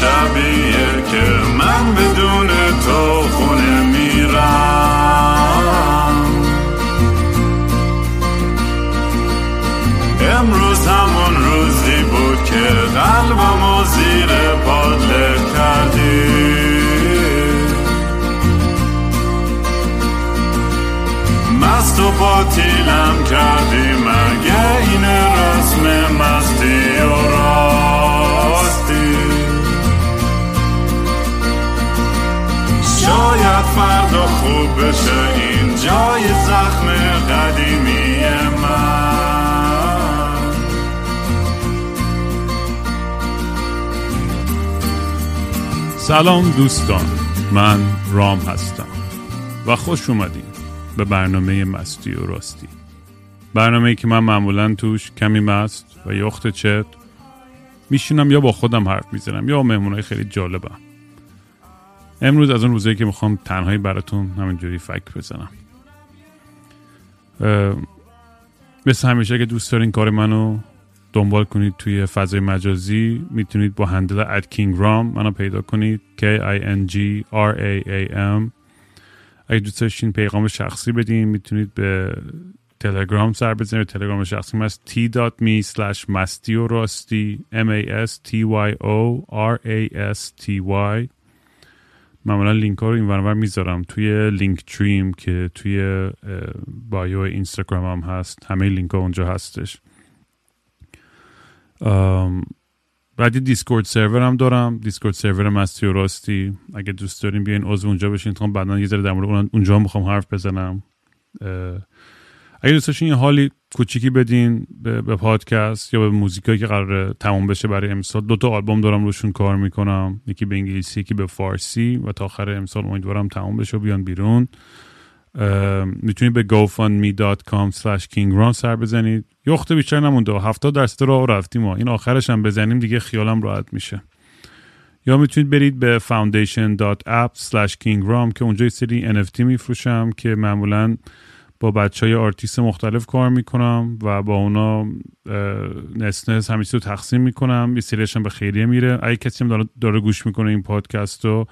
شبیه که من بدون تو سلام دوستان من رام هستم و خوش اومدین به برنامه مستی و راستی. برنامه که من معمولا توش کمی مست و یخت چت میشینم یا با خودم حرف می‌زنم یا مهمونهای خیلی جالبم. امروز از اون روزایی که می‌خوام تنهایی براتون همینجوری فکر بزنم. مثل همیشه که دوست دارین کار منو دنبال کنید توی فضای مجازی می‌تونید با هندل ات کینگ رام منو پیدا کنید. K I N G R A A M. اگه دوست داشتین پیغام شخصی بدین می‌تونید به تلگرام سر بزنید. تلگرام شخصی من است t.me slash مستی و راستی m a s t y o r a s t y. معمولا لینک ها رو این ورانور می‌ذارم. توی لینک تریم که توی bio اینستاگرام هم هست. همه لینک ها اونجا هستش. بعد Discord server هم دارم. Discord server مستی و راستی. اگه دوست دارین بیاین عضو اونجا بشین. تا بعدا یه ذره در مورد اون- اونجا می‌خوام حرف بزنم. اگه دوست داشتین یه حالی کوچیکی بدین به, به پادکست یا به موزیکایی که قرار تموم بشه برای امسال. دو تا آلبوم دارم روشون کار می‌کنم. یکی به انگلیسی یکی به فارسی. و تا آخر امسال امیدوارم تموم بشه و بیان بیرون. می‌تونید به gofundme.com slash kingram سر بزنید. یخده بیشتر نمونده 70 درصد راه رفتیم ما این آخرش هم بزنیم دیگه خیالم راحت میشه. یا می‌تونید برید به foundation.app slash kingram که اونجا یه سری NFT میفروشم که معمولا با بچه های آرتیست مختلف کار می‌کنم و با اونا اه، نصف نصف همه چیز رو تقسیم می‌کنم. یه سریش هم به خیریه میره. اگه کسی هم داره, گوش می‌کنه این پادکست رو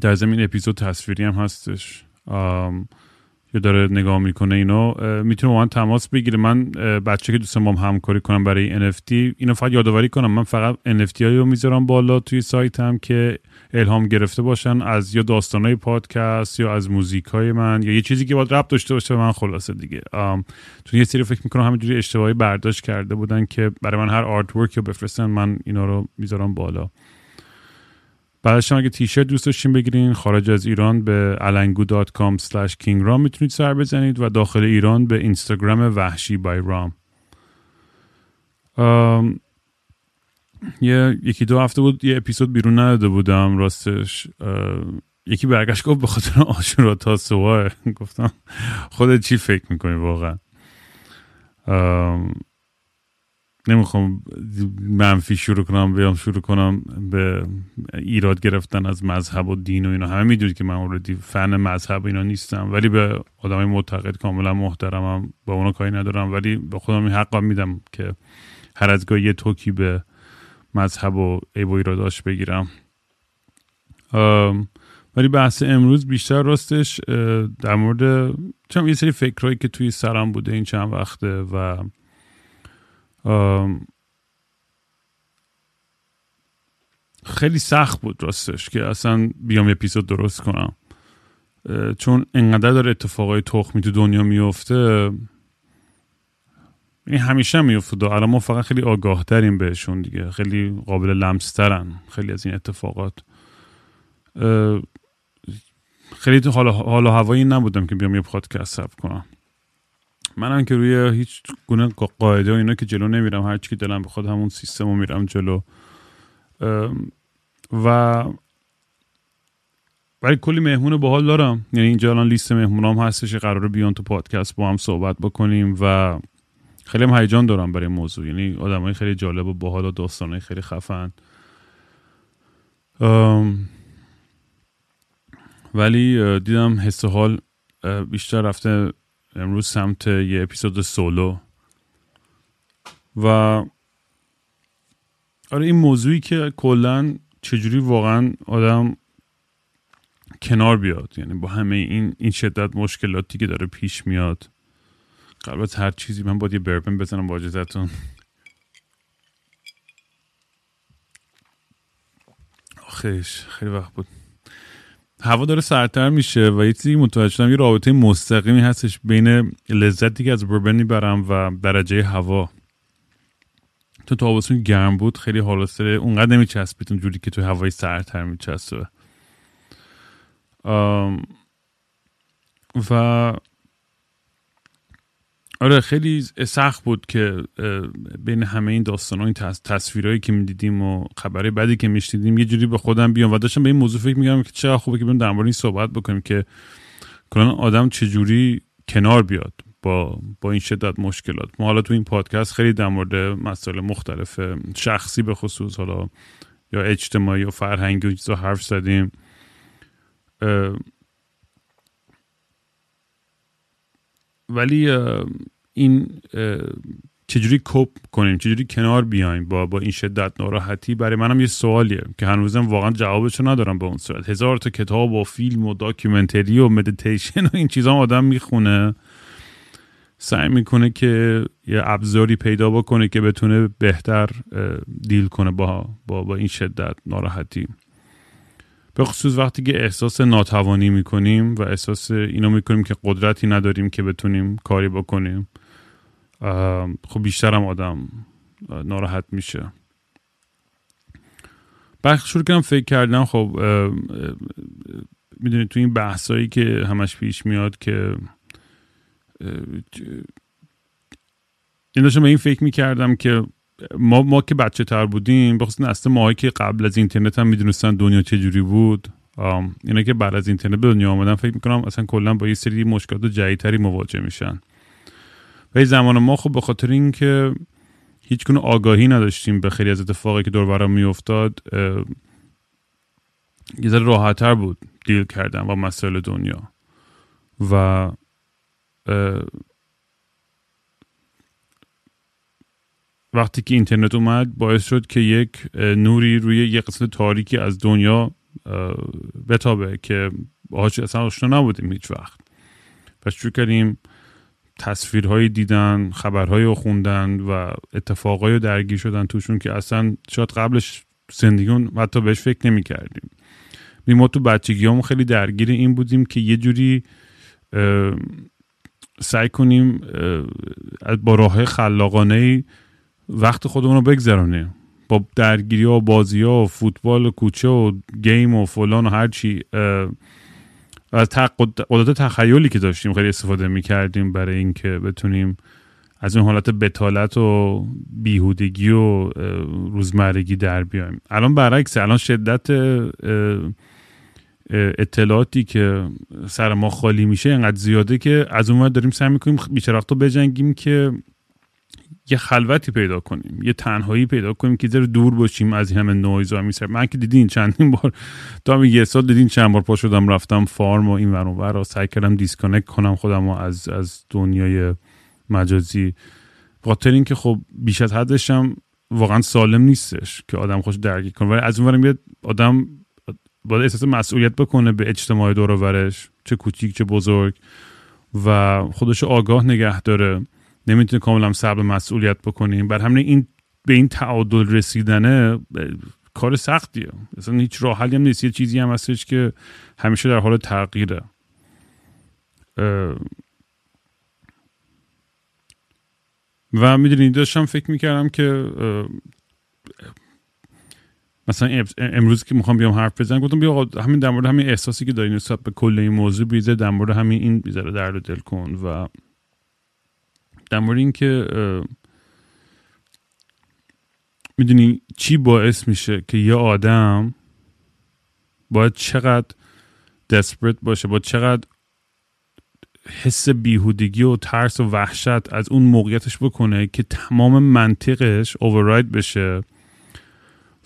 در زمین اپیزود تصویری هم هستش. یا داره نگاه می‌کنه اینو. می‌تونه من تماس بگیره. من بچه که دوستم با هم همکاری کنم برای NFT اینو فقط یادآوری کنم. من فقط NFT هایی رو می‌ذارم بالا توی سایتم که الهام گرفته باشن. از یا داستانهای پادکست یا از موزیک های من یا یه چیزی که باید رب داشته باشه من خلاصه دیگه. چون یه سری فکر می‌کنم همینجوری اشتباهی برداشت کرده بودن که برای من هر آرت ورک رو بفرستن من اینا رو می‌ذارم بالا. بعدش اگه تیشرت دوست داشتین بگیرین خارج از ایران به alangu.com kingram می‌تونید سر بزنید و داخل ایران به اینستاگرام وحشی بای رام. ام، یه یکی دو هفته بود یه اپیزود بیرون نداده بودم راستش یکی برگشت گفت به خاطر آشورا تا گفتم خودت چی فکر می‌کنی واقعا؟ نمی‌خوام منفی شروع کنم بیام شروع کنم به ایراد گرفتن از مذهب و دین و اینا. همه می‌دونید که من اوردی فن مذهب اینا نیستم ولی به آدمای معتقد کاملا محترمم با اونا کاری ندارم. ولی به خودم این حقا میدم که هر از گاهی یه توکی به مذهب و عیب و ایراداش بگیرم. ولی بحث امروز بیشتر راستش در مورد چون یه سری فکرهایی که توی سرم بوده این چند وقته و خیلی سخت بود راستش که اصلا بیام یه اپیزود درست کنم. چون انقدر داره اتفاقای تخمی تو دنیا میفته این همیشه میفته الان ما فقط خیلی آگاه تریم بهشون دیگه. خیلی قابل لمسترن خیلی از این اتفاقات. خیلی تو حال حال و هوایی نبودم که بیام یه پادکست ثبت کنم. منم که روی هیچ گونه قا- قاعده و اینا که جلو نمیرم هر چی که دلم بخواد همون سیستم رو میرم جلو. و ولی کلی مهمون باحال دارم. یعنی اینجا الان لیست مهمونام هستش قراره بیان تو پادکست با هم صحبت بکنیم و خیلی هم هیجان دارم برای موضوع. یعنی آدمای خیلی جالب و باحال و داستانای خیلی خفن. ولی دیدم حس حال بیشتر رفته امروز سمت یه اپیزود سولو. و آره این موضوعی که کلا چجوری واقعا آدم کنار بیاد یعنی با همه این این شدت مشکلاتی که داره پیش میاد. از هر چیزی من باید یه بربن بزنم با اجازتون آخیش خیلی وقت بود. هوا داره سرتر میشه و یه چیزی متوجه شدم یه رابطه مستقیمی هستش بین لذتی که از بربن می‌برم و درجه هوا. تو تابستون گرم بود خیلی حالا سره اونقدر نمیچسبید اونجوری که تو هوای سرتر میچسبه. و آره خیلی سخت بود که بین همه این داستان این تصویرهایی که می‌دیدیم و خبری بعدی که میشنیدیم یه جوری به خودم بیام. و داشتم به این موضوع فکر میگم که چقدر خوبه که بریم در مورد این صحبت بکنیم که کلا آدم چجوری کنار بیاد با با این شدت مشکلات. ما حالا تو این پادکست خیلی در مورد مسائل مختلف شخصی به خصوص حالا یا اجتماعی و فرهنگی و حرف زدیم. ولی این چجوری cope کنیم؟ چجوری کنار بیایم؟ با با این شدت ناراحتی برای منم یه سوالیه که هنوزم واقعا جوابشو ندارم به اون صورت. هزار تا کتاب و فیلم و documentary و مدیتیشن و این چیزا آدم می‌خونه. سعی می‌کنه که یه ابزاری پیدا بکنه که بتونه بهتر دیل کنه با با, با این شدت ناراحتی. به خصوص وقتی که احساس ناتوانی می‌کنیم و احساس اینو می‌کنیم که قدرتی نداریم که بتونیم کاری بکنیم خب بیشتر هم آدم ناراحت میشه. بعد شروع کردم فکر کردم خب می‌دونید تو این بحثایی که همش پیش میاد که این داشتم به این فکر می‌کردم که ما ما که بچه تر بودیم بخصوص نسل ماهایی که قبل از اینترنت هم می‌دونستن دنیا چجوری بود اینا که بعد از اینترنت به دنیا آمدن فکر می‌کنم اصلا کلا با یه سری مشکلات جدیدتری مواجه میشن. و زمان ما خب به خاطر اینکه هیچ آگاهی نداشتیم به خیلی از اتفاقی که دور برام میافتاد یه ذره راحتتر بود دیل کردن با مسائل دنیا. و وقتی که اینترنت اومد باعث شد که یک نوری روی یک قسمت تاریکی از دنیا بتابه که باهاش اصلا آشنا نبودیم هیچ وقت. و شروع کردیم تصویرهایی دیدن خبرهایی رو خوندن و اتفاقایی رو درگیر شدن توشون که اصلا شاید قبلش زندگیون حتی بهش فکر نمی کردیم ما تو بچگی خیلی درگیر این بودیم که یه جوری سعی کنیم با راه خلاقانه وقت خودمون رو بگذرانیم با درگیری و بازی ها و فوتبال و کوچه و گیم و فلان و هرچی از قدرت تخیلی که داشتیم خیلی استفاده می کردیم برای اینکه بتونیم از اون حالت بتالت و بیهودگی و روزمرگی در بیایم الان برعکس الان شدت اطلاعاتی که سر ما خالی میشه اینقدر زیاده که از اون داریم سعی می‌کنیم بیچرخت بجنگیم که یه خلوتی پیدا کنیم یه تنهایی پیدا کنیم که ذره دور باشیم از همه نویز و میسر من که دیدین چندین بار تا یه سال دیدین چند بار پا شدم رفتم farm و این ور و سعی کردم disconnect کنم خودم و از از دنیای مجازی. خاطر اینکه خب بیش از حدش هم واقعا سالم نیستش که آدم خوش درگیر کنه. ولی از اون آدم باید احساس مسئولیت بکنه به اجتماع دور چه کوچیک چه بزرگ و خودش آگاه نگه داره. نمی‌تونه کاملا صبر مسئولیت بکنیم بر همین این به این تعادل رسیدنه کار سختیه. اصلا هیچ راه حلی هم نیست. یه چیزی هم هستش که همیشه در حال تغییره. و می‌دونید داشتم فکر می‌کردم که مثلا امروز که می‌خوام بیام حرف بزنم گفتم بیا همین در مورد همین احساسی که داری نسبت به کل این موضوع بیزه در مورد همین این بیزاره درد دل کن و در مورد اینکه می‌دونی چی باعث میشه که یه آدم باید چقدر دسپرت باشه با چقدر حس بیهودگی و ترس و وحشت از اون موقعیتش بکنه که تمام منطقش اوورراید بشه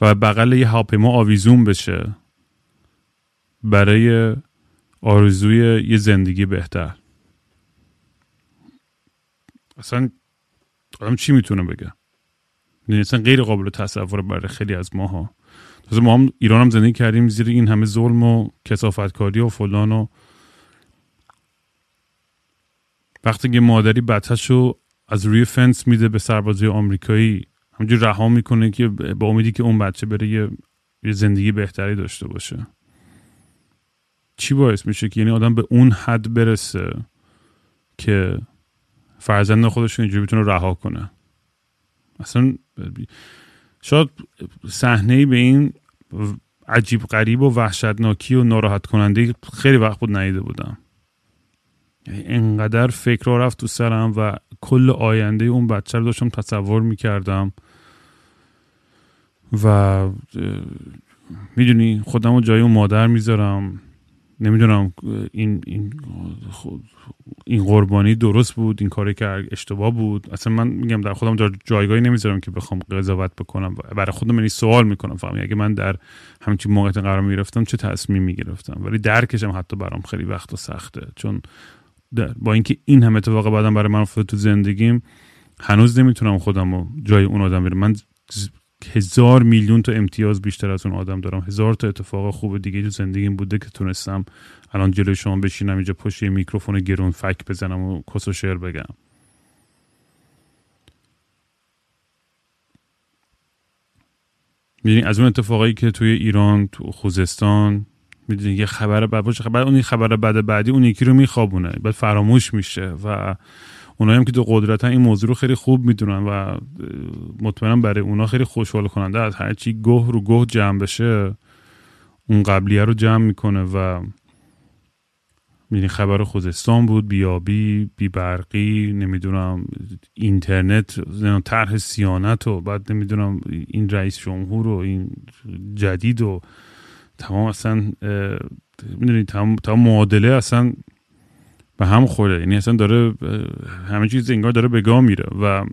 و بغل یه هاپیما آویزون بشه برای آرزوی یه زندگی بهتر. اصلا آدم چی می‌تونه بگه؟ یعنی اصلا غیر قابل تصور برای خیلی از ماها. تازه ما هم ایران هم زندگی کردیم زیر این همه ظلم و کسافتکاری و فلان و وقتی که مادری بچهش رو از روی فنس میده به سربازی آمریکایی همجور رها می‌کنه که با امیدی که اون بچه بره یه, زندگی بهتری داشته باشه. چی باعث میشه که یعنی آدم به اون حد برسه که فرزند خودش رو اینجوری بتونه رها کنه. اصلا شاید صحنه به این عجیب غریب و وحشتناکی و ناراحت کننده خیلی وقت بود ندیده بودم. یعنی انقدر فکر رو رفت تو سرم و کل آینده اون بچه رو داشتم تصور می‌کردم. و می‌دونی خودم رو جای اون مادر می‌ذارم. نمی‌دونم این این این قربانی درست بود؟ این کاری که اشتباه بود؟ اصلا من میگم در خودم جایگاهی نمی‌ذارم که بخوام قضاوت بکنم برای خودم یعنی سوال می‌کنم. فهمی اگه من در همچین موقعیت قرار می‌گرفتم چه تصمیم می‌گرفتم؟ ولی درکشم حتی برام خیلی وقت سخته. چون با اینکه این همه اتفاق بعدم برای من افتاد تو زندگیم هنوز نمی‌تونم خودم رو جای اون آدم بیرم من هزار میلیون تا امتیاز بیشتر از اون آدم دارم. هزار تا اتفاق خوب دیگه تو زندگیم بوده که تونستم الان جلوی شما بشینم اینجا پشت یه میکروفون گرون فک بزنم و کس و شعر بگم. می‌دونی از اون اتفاقایی که توی ایران تو خوزستان می‌دونی یه خبر بعد باشه خبر اون خبر بعد بعدی اون یکی رو میخوابونه بعد فراموش میشه و اونایی هم که تو قدرتن این موضوع رو خیلی خوب می‌دونن و مطمئنم برای اونا خیلی خوشحال کننده از هرچی گوه رو گوه جمع بشه اون قبلیه رو جمع می‌کنه و می‌دونی خبر خوزستان بود بیابی بی برقی نمی‌دونم اینترنت طرح سیانت و بعد نمی‌دونم این رئیس جمهور و این جدید و تمام اصلا می‌دونی تمام, تمام معادله اصلا به هم خوره. یعنی اصلا داره همه چیز انگار داره به گاه میره. و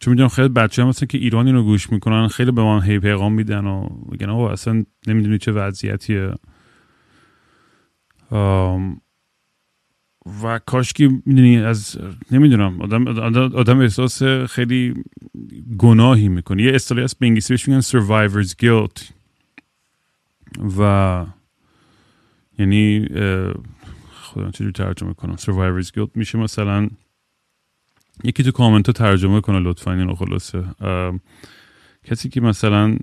چون می‌دونم خیلی بچه هم مثلا که ایرانی رو گوش می‌کنن خیلی به من هی پیغام میدن و میگن آقا اصلا نمی‌دونی چه وضعیتیه. و کاشکی می‌دونی از نمی‌دونم آدم, آدم احساس خیلی گناهی می‌کنه یه اصطلاحی هست به انگلیسی بهش میگن survivor's guilt. و یعنی خودم چجوری ترجمه کنم؟ Survivor's guilt میشه مثلا. یکی تو کامنت ها ترجمه کنه لطفا اینو خلاصه. کسی که مثلا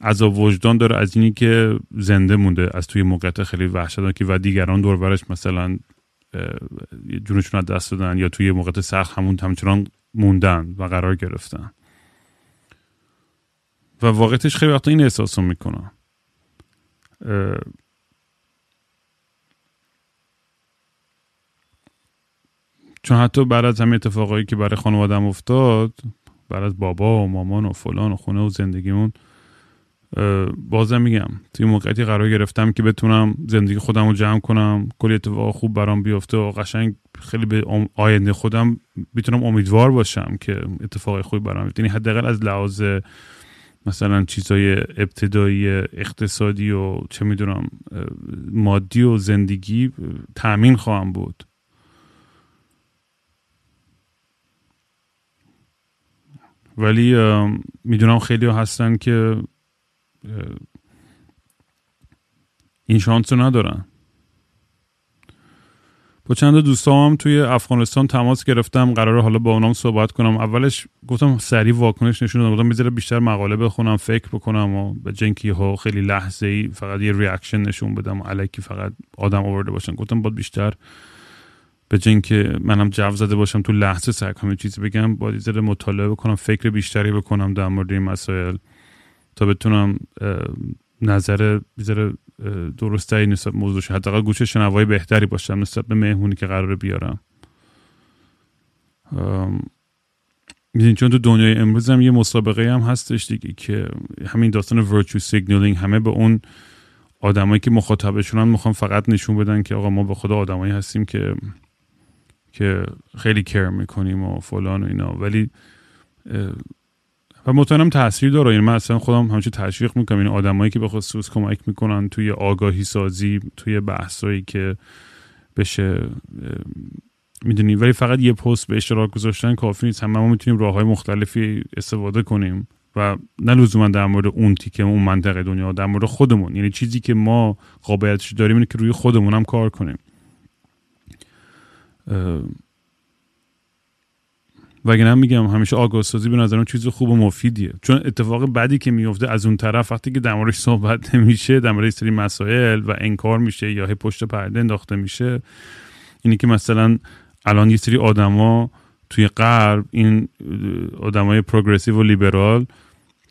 عذاب وجدان داره از اینی که زنده مونده از توی موقعیت خیلی وحشتناکی و دیگران دور مثلا جونشون از دست دادن یا توی موقعیت سخت همون همچنان موندن و قرار گرفتن. و واقعیتش خیلی وقتا این احساس رو می‌کنم چون حتی بعد از همه اتفاقایی که برای خانوادم افتاد بعد از بابا و مامان و فلان و خونه و زندگیمون بازم میگم توی موقعیتی قرار گرفتم که بتونم زندگی خودم رو جمع کنم کلی اتفاق خوب برام بیفته و قشنگ خیلی به آینده خودم بتونم امیدوار باشم که اتفاق خوبی برام بیفته. یعنی حداقل از لحاظ مثلا چیزای ابتدایی اقتصادی و چه می‌دونم مادی و زندگی تأمین خواهم بود. ولی می‌دونم خیلی هستن که این شانس رو ندارن. با چند دوستام هم توی افغانستان تماس گرفتم قرار حالا با اونام صحبت کنم. اولش گفتم سریع واکنش نشون دادم. گفتم بیشتر مقاله بخونم فکر بکنم و به جنکی ها خیلی لحظه ای فقط یه ریاکشن نشون بدم علیکی فقط آدم آورده باشن. گفتم باید بیشتر به جن که منم جو زده باشم تو لحظه سعی کنم چیزی بگم باید ذره مطالعه بکنم فکر بیشتری بکنم در مورد این مسائل تا بتونم نظر بیزاره درسته نسبت موضوع شد حداقل گوش شنوایی بهتری باشم نسبت به مهمونی که قراره بیارم. می‌دونی چون تو دنیای امروز هم یه مسابقه هم هستش دیگه که همین داستان ورچو سیگنالینگ همه به اون آدمایی که مخاطبشونن می‌خوان فقط نشون بدن که آقا ما به خدا آدمایی هستیم که که خیلی کر می‌کنیم و فلان و اینا. ولی و مطمئنم تاثیر داره. یعنی من اصلا خودم همچه تشویق می‌کنم. این آدمایی که به خصوص کمک می‌کنن توی آگاهی سازی توی بحثایی که بشه می‌دونی. ولی فقط یه پست به اشتراک گذاشتن کافی نیست. همه ما می‌تونیم راه های مختلفی استفاده کنیم و نه لزوما در مورد اون تیکه اون منطقه دنیا در مورد خودمون. یعنی چیزی که ما قابلیتش داریم اینه که روی خودمون هم کار کنیم. وگرنه میگم همیشه آگاه سازی به نظرم چیز خوب و مفیدیه. چون اتفاق بدی که میفته از اون طرف وقتی که در صحبت نمیشه در سری مسائل و انکار میشه یا پشت پرده انداخته میشه اینی که مثلا الان یه سری آدما توی غرب این آدمای پروگرسیو و لیبرال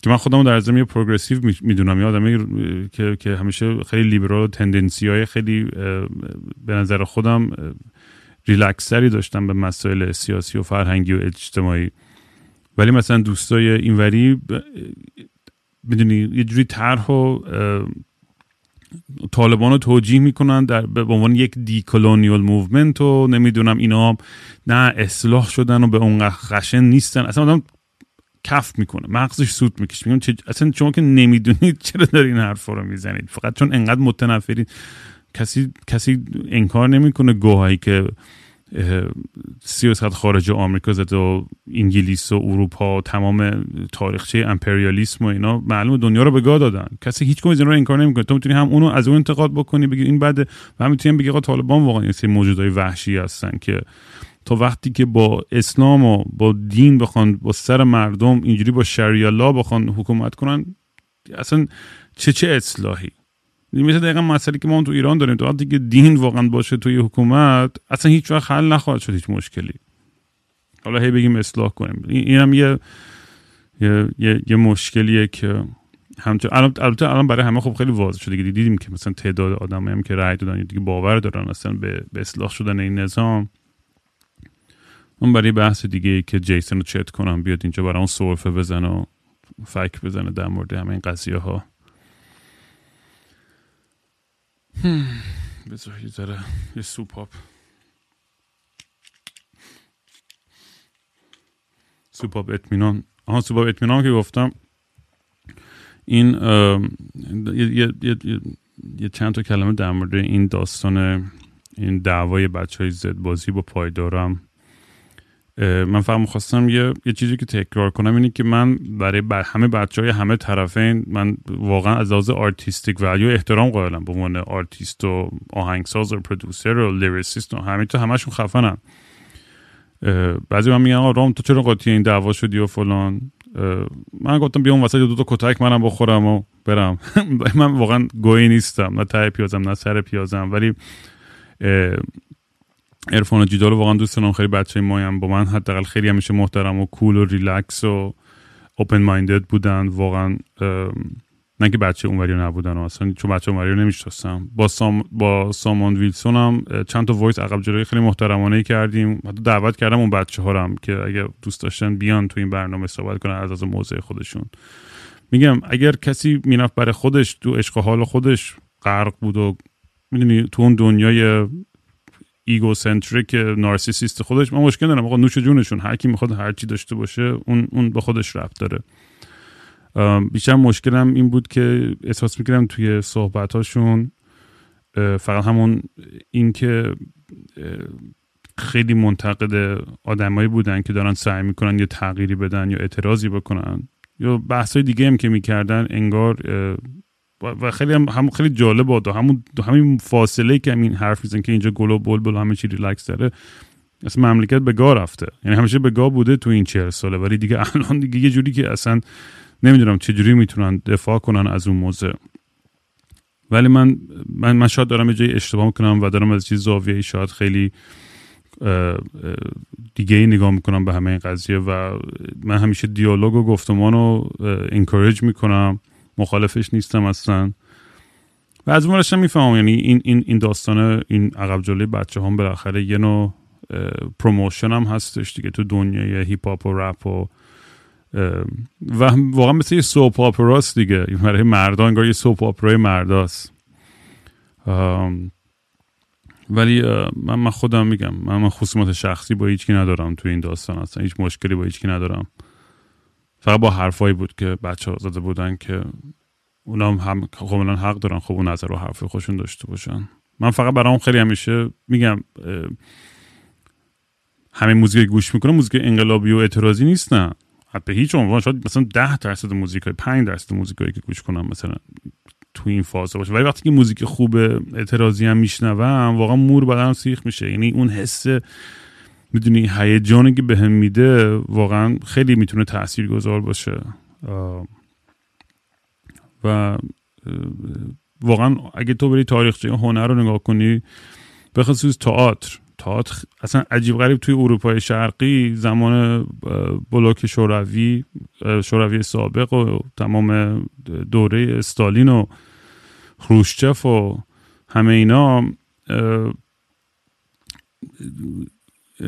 که من خودمو در زمین پروگرسیو می‌دونم یا آدمی که که همیشه خیلی لیبرال و تندنسی های خیلی به نظر خودم ریلکسری داشتم به مسائل سیاسی و فرهنگی و اجتماعی. ولی مثلا دوستای اینوری می‌دونی یه جوری طرح و طالبان رو توجیه می‌کنن در به عنوان یک decolonial movement و نمی‌دونم اینا نه اصلاح شدن و به اون خشن نیستن. اصلا آدم کف می‌کنه مغزش سوت می‌کشه. میگم اصلا شما که نمی‌دونید چرا داری این حرفا رو می‌زنید. فقط چون انقدر متنفرید کسی کسی انکار نمی‌کنه گوهایی که سیاست خارج آمریکا زده و انگلیس و اروپا و تمام تاریخچه امپریالیسم و اینا معلوم دنیا رو به گا دادن. کسی هیچ این رو انکار نمی‌کنه. تو می‌تونی هم اونو از اون انتقاد بکنی بگی این بعد و هم می‌تونی بگی آقا طالبان واقعا یه سری موجودای وحشی هستن که تا وقتی که با اسلام و با دین بخوان با سر مردم اینجوری با شریع الله بخوان حکومت کنن اصلا چه چه اصلاحی؟ مثل دقیقا مسئله که ما تو ایران داریم. تو وقتی که دین واقعا باشه توی حکومت اصلا هیچ وقت حل نخواهد شد هیچ مشکلی. حالا هی بگیم اصلاح کنیم. این هم یه یه, یه،, یه مشکلیه که همچون البته الان برای همه خب خیلی واضح شده دیگه دیدیم که مثلا تعداد آدم هم که رأی دادن دیگه باور دارن اصلا به, به اصلاح شدن این نظام. اون برای بحث دیگه که جیسن رو چت کنم بیاد اینجا برای اون سورفه بزن و فک بزنه در مورد همه این قضیه ها بذار یه ذره یه سوپاپ سوپاپ اطمینان. آها سوپاپ اطمینان که گفتم. این یه, یه،, یه،, چند تا کلمه در مورد این داستان این دعوای بچه های زد بازی با پایدارم. من فقط می‌خواستم یه،, یه چیزی که تکرار کنم اینه که من برای همه بچه های همه طرفین من واقعا از لحاظ artistic value احترام قائلم. به عنوان آرتیست و آهنگساز و producer و lyricist و همینطور همشون خفنن. بعضی من میگن رام تو چرا قاطی این دعوا شدی و فلان؟ من گفتم بیام وسط دو تا کتک منم بخورم و برم. من واقعا گویی نیستم. نه ته پیازم نه سر پیازم. ولی ارفان و جیدال واقعا دوست دارم. خیلی بچه مایم با من. حداقل خیلی همیشه محترم و cool و ریلکس و open-minded بودن. واقعا نه که بچه اونوری نبودن اصلا چون بچه اونوری رو نمی‌شناسم. با سام با سامان ویلسون هم چند تا voice عقب جلوی خیلی محترمانه کردیم. حتی دعوت کردم اون بچه ها هم که اگر دوست داشتن بیان تو این برنامه صحبت کنن از از موضع خودشون. میگم اگر کسی می‌رفت برای خودش تو عشق حال خودش غرق بود و می‌دونی تو اون دنیای egocentric narcissist خودش. من مشکل دارم آقا نوش جونشون هر کی می‌خواد هر چی داشته باشه اون اون به خودش ربط داره. بیشتر مشکلم این بود که احساس می‌کردم توی صحبتاشون فقط همون این که خیلی منتقد آدمایی بودن که دارن سعی می‌کنن یه تغییری بدن یا اعتراضی بکنن یا بحثای دیگه هم که می‌کردن انگار و خیلی هم, هم خیلی جالب بود. همون همین فاصله که همین حرف میزن که اینجا گل و بلبل همه چی ریلکس داره اصلا مملکت به گاه رفته. یعنی همیشه به گاه بوده تو این چهل ساله. ولی دیگه الان دیگه یه جوری که اصلا نمی‌دونم چجوری می‌تونن دفاع کنن از اون موضوع ولی من من, من شاید دارم یه جایی اشتباه می‌کنم و دارم از چیز زاویه شاید خیلی دیگه ای نگاه می‌کنم به همه این قضیه و من همیشه دیالوگ و گفتمان رو encourage می‌کنم. مخالفش نیستم اصلا. و از اون می‌فهمم. یعنی این این این داستان این عقب جلوی بچه هم بالاخره یه نوع promotion هم هستش دیگه تو دنیای هیپ هاپ و رپ و و واقعا مثل یه soap opera ست دیگه. برای مردا انگار یه soap opera ی مرداست. ولی من خودم میگم من, من خصوصات شخصی با هیچکی ندارم تو این داستان اصلا. هیچ مشکلی با هیچکی ندارم. فقط با حرفایی بود که بچه ها زده بودن که اونا هم کاملا حق دارن خب اون نظر و حرف خوشون داشته باشن. من فقط برام خیلی همیشه میگم همه موزیک گوش می‌کنه موزیک انقلابی و اعتراضی نیستن به هیچ عنوان شاید مثلا 10 درصد موزیک های 5 درصد موزیک که گوش کنم مثلا تو این فاز باشه. ولی وقتی که موزیک خوب اعتراضی هم میشنوم واقعا مور بدنم سیخ میشه. یعنی اون حس می‌دونی هیجانی که بهم میده واقعا خیلی می‌تونه تاثیرگذار باشه. و واقعا اگه تو بری تاریخچه هنر رو نگاه کنی به خصوص تئاتر تئاتر اصلا عجیب غریب توی اروپای شرقی زمان بلوک شوروی شوروی سابق و تمام دوره استالین و خروشچف و همه اینا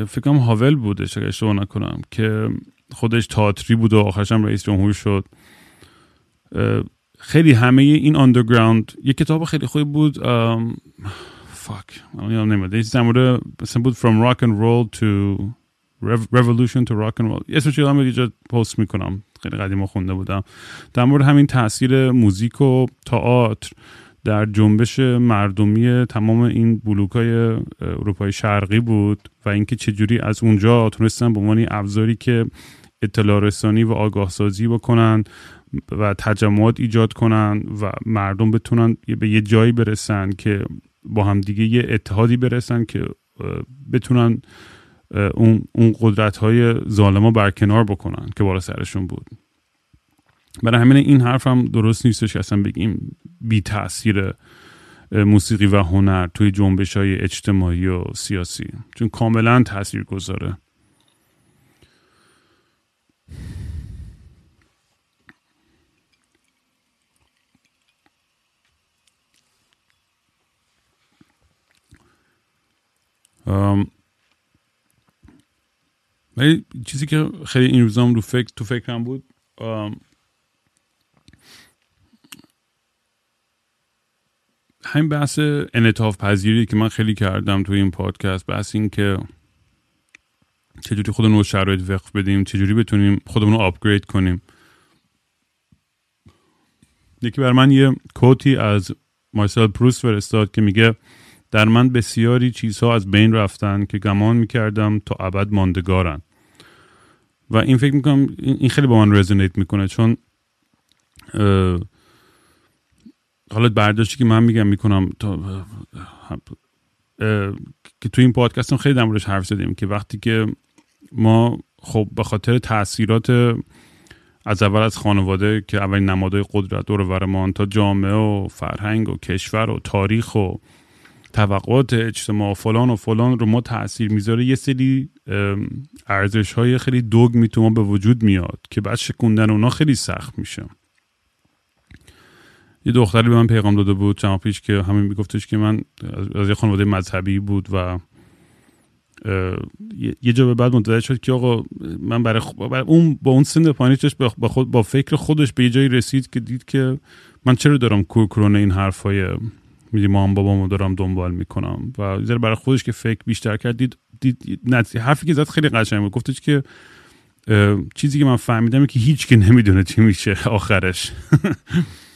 فکرم هاول بودش اگه اشتباه نکنم که خودش تئاتری بود و آخرش هم رئیس جمهور شد. خیلی همه این آندرگراوند یه کتاب خیلی خوبی بود فاک یادم نمیاد. در مورد مثلا بود from rock and roll to revolution to rock and roll. اسمش یادم یه پست می‌کنم. خیلی قدیما خونده بودم. در مورد همین تاثیر موزیک و تئاتر. در جنبش مردمی تمام این بلوک های اروپای شرقی بود و اینکه چجوری از اونجا تونستن به عنوان ابزاری که اطلاع رسانی و آگاه سازی بکنن و تجمعات ایجاد کنن و مردم بتونن به یه جایی برسن که با هم دیگه یه اتحادی برسن که بتونن اون, اون قدرت های ظالما برکنار بکنن که بالا سرشون بود. برای همین این حرف هم درست نیستش که اصلا بگیم بی تاثیر موسیقی و هنر توی جنبش های اجتماعی و سیاسی. چون کاملا تاثیر گذاره ولی چیزی که خیلی این روزام رو فکر تو فکرم بود همین بحث انعطاف پذیری که من خیلی کردم توی این پادکست بحث این که چجوری خودمون رو شرایط وقف بدیم چجوری بتونیم خودمون رو آپگرید کنیم. یکی بر من یه کوتی از مارسل پروست فرستاد که میگه در من بسیاری چیزها از بین رفتن که گمان می‌کردم تا ابد ماندگارن. و این فکر می‌کنم این خیلی با من رزونیت می‌کنه چون حالا برداشتی که من میگم می‌کنم تا که تو این پادکست خیلی در حرف زدیم که وقتی که ما خب به خاطر تاثیرات از اول از خانواده که اولین نمادهای قدرت دور ورمان تا جامعه و فرهنگ و کشور و تاریخ و توقعات اجتماع فلان و فلان رو ما تاثیر می‌ذاره یه سری ارزش های خیلی دوگ می‌تونه به وجود میاد که بعد شکوندن اونا خیلی سخت میشه. یه دختری به من پیغام داده بود چند پیش که همین میگفتش که من از یه خانواده مذهبی بود و یه جا به بعد متوجه شد که آقا من برای, اون با اون سن پایینش با, خود با فکر خودش به یه جایی رسید که دید که من چرا دارم کورکرون این حرفای میدی مام بابامو دارم دنبال می‌کنم و برای خودش که فکر بیشتر کرد دید, دید حرفی که زد خیلی قشنگ بود. گفتش که چیزی که من فهمیدم که هیچ که نمی‌دونه چی میشه آخرش.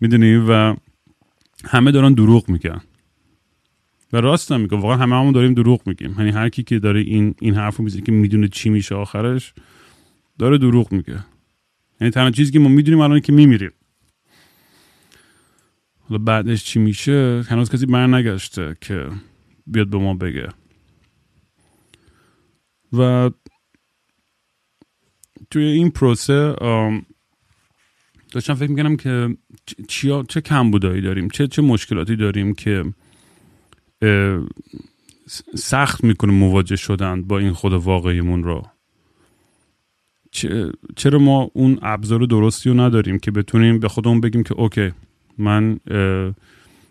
می‌دونی؟ و همه دارن دروغ میگن. و راست هم واقعا همه همون داریم دروغ میگیم. یعنی هر کی که داره این این حرفو می‌زنه که می‌دونه چی میشه آخرش داره دروغ میگه. یعنی تنها چیزی که ما می‌دونیم الان که میمیریم. حالا بعدش چی میشه؟ هنوز کسی بر نگشته که بیاد به ما بگه. و توی این پروسه داشتم فکر می‌کنم که چیا چه کمبودایی داریم چه چه مشکلاتی داریم که سخت می‌کنه مواجه شدن با این خود واقعیمون رو. چرا ما اون ابزار درستی رو نداریم که بتونیم به خودمون بگیم که اوکی من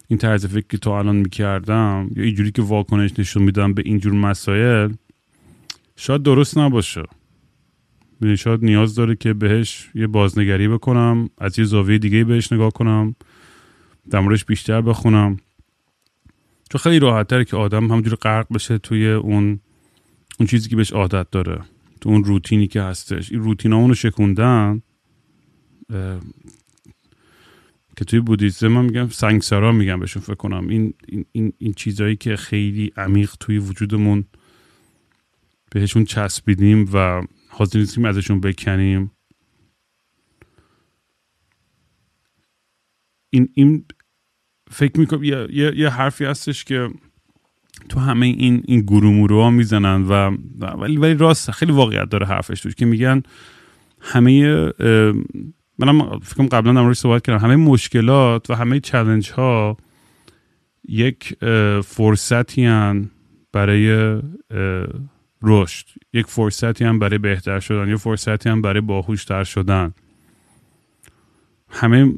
این طرز فکر که تا الان می‌کردم یا اینجوری که واکنش نشون میدم به اینجور مسائل شاید درست نباشه. شاید نیاز داره که بهش یه بازنگری بکنم از یه زاویه دیگه بهش نگاه کنم در بیشتر بخونم. چون خیلی راحت که آدم همجور غرق بشه توی اون اون چیزی که بهش عادت داره تو اون روتینی که هستش. این روتین رو شکوندن که توی بودیزم من میگم سنگسرا میگم بهشون فکر کنم. این, این, این چیزهایی که خیلی عمیق توی وجودمون بهشون چسبیدیم و حاضر نیستیم ازشون بکنیم. این این فکر می‌کنم یه،, یه،, یه حرفی هستش که تو همه این این گرومورو ها می‌زنن و ولی ولی راست خیلی واقعیت داره حرفش توش که میگن همه منم فکرم قبلا در صحبت کردم همه مشکلات و همه چلنج ها یک فرصتی هن برای رشد. یک فرصتی هم برای بهتر شدن یک فرصتی هم برای باهوشتر شدن. همه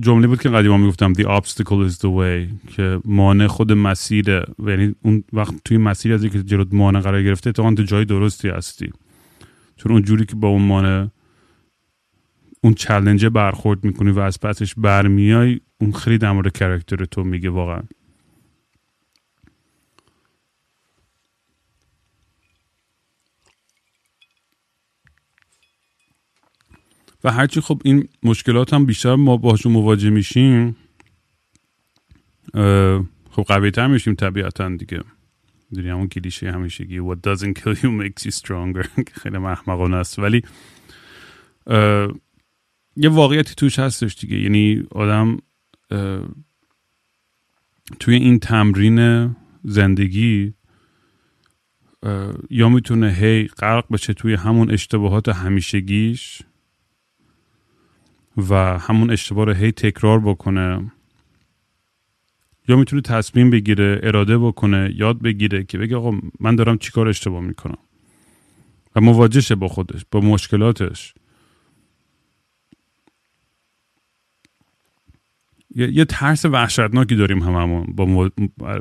جمله بود که قدیما می‌گفتم the obstacle is the way که مانع خود مسیره یعنی اون وقت توی مسیر از که جلوت مانع قرار گرفته تو تو جای درستی هستی. چون اون جوری که با اون مانع اون چلنجه برخورد می‌کنی و از پسش برمیای اون خیلی در مورد کرکتر تو میگه واقعا. و هرچی خب این مشکلات هم بیشتر ما باشون مواجه میشیم خب قوی تر میشیم طبیعتا دیگه. دیگه همون کلیشه همیشگی. What doesn't kill you makes you stronger. خیلی محمقانه است. ولی یه واقعیتی توش هستش دیگه. یعنی آدم توی این تمرین زندگی یا می‌تونه هی غرق بشه توی همون اشتباهات همیشگیش. و همون اشتباه رو هی تکرار بکنه. یا می‌تونه تصمیم بگیره اراده بکنه یاد بگیره که بگه آقا من دارم چیکار اشتباه می‌کنم. و مواجهشه با خودش با مشکلاتش. یه, یه ترس وحشتناکی داریم هممون با,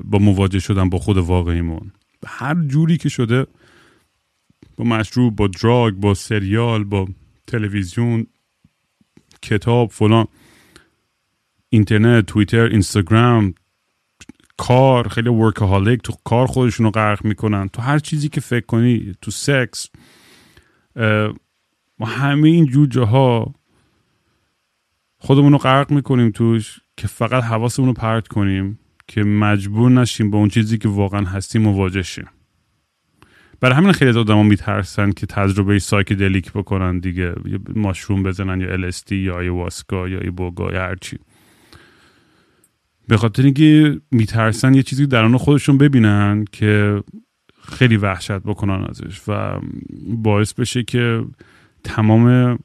با مواجه شدن با خود واقعیمون. هر جوری که شده با مشروب با دراگ با سریال با تلویزیون کتاب فلان. اینترنت توییتر اینستاگرام کار خیلی ورکهالیک تو کار خودشون رو غرق می‌کنن. تو هر چیزی که فکر کنی تو سکس ما همه این جوجه ها خودمون رو غرق می‌کنیم توش که فقط حواسمون رو پرت کنیم که مجبور نشیم با اون چیزی که واقعا هستیم مواجه شیم. برای همین خیلی از آدما میترسن که تجربه سایکدلیک بکنن دیگه. ماشروم بزنن یا LSD یا ایواسکا یا ایبوگا یا هرچی به خاطر اینکه میترسن یه چیزی درون خودشون ببینن که خیلی وحشت بکنن ازش و باعث بشه که تمام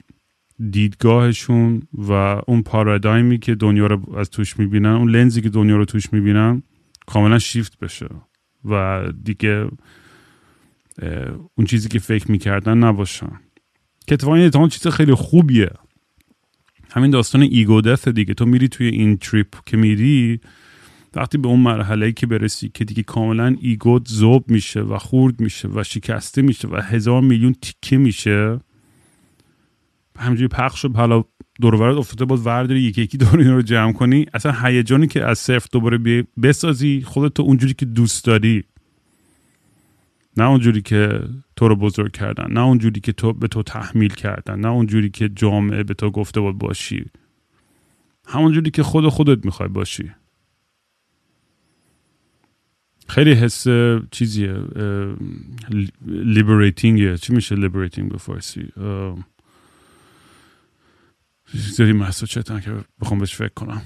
دیدگاهشون و اون پارادایمی که دنیا رو از توش می‌بینن اون لنزی که دنیا رو توش می‌بینن کاملا شیفت بشه. و دیگه اون چیزی که فکر می‌کردن نباشن. که اتفاقا این چیز خیلی خوبیه. همین داستان ego دیگه. تو میری توی این تریپ که میری وقتی به اون مرحله که برسی که دیگه کاملا ego ت ذوب میشه و خورد میشه و شکسته میشه و هزار میلیون تیکه میشه همجوری پخش و حالا دورورت افتاده باز ورداری یکی یکی دور رو جمع کنی. اصلا هیجانی که از صرف دوباره بسازی خودت اونجوری که دوست داری. نه اونجوری که تو رو بزرگ کردن نه اونجوری که تو به تو تحمیل کردن نه اونجوری که جامعه به تو گفته بود باشی. همونجوری که خود خودت می‌خوای باشی. خیلی حس چیزیه liberating ه چی میشه liberating به فارسی؟ زیادی محسوس چتم که بخوام بهش فکر کنم.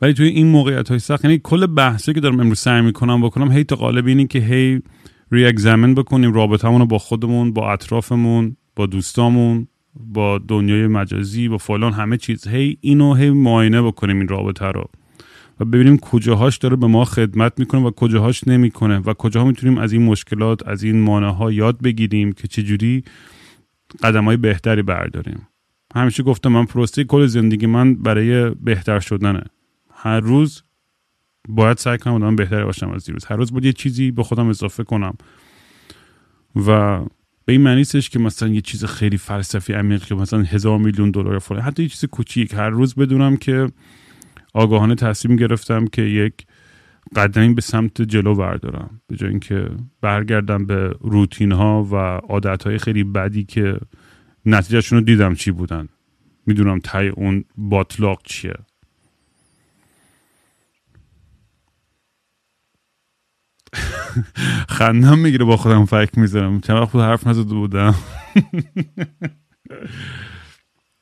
ولی توی این موقعیت های سخت یعنی کل بحثی که دارم امروز سعی می‌کنم بکنم هی تو قالب اینی که هی re-examine بکنیم رابطمون رو با خودمون با اطرافمون با دوستامون با دنیای مجازی با فلان همه چیز. هی اینو هی معاینه بکنیم این رابطه رو و ببینیم کجاهاش داره به ما خدمت می‌کنه و کجاهاش نمی‌کنه و کجاها می‌تونیم از این مشکلات از این مانع ها یاد بگیریم که چجوری قدم های بهتری برداریم. همیشه گفتم من پروسته کل زندگی من برای بهتر شدنه. هر روز باید سعی کنم آدم بهتری باشم از دیروز. هر روز باید یه چیزی به خودم اضافه کنم. و به این معنی که مثلا یه چیز خیلی فلسفی عمیق که مثلا هزار میلیون دلار فلان حتی یه چیز کوچیک. هر روز بدونم که آگاهانه تصمیم گرفتم که یک قدمی به سمت جلو بردارم. به جای اینکه برگردم به روتین ها و عادت های خیلی بدی که نتیجهشون رو دیدم چی بودن. می‌دونم تای اون باطلاق چیه. خندم می‌گیره با خودم فکر می‌زنم چند وقت بود حرف نزده بودم.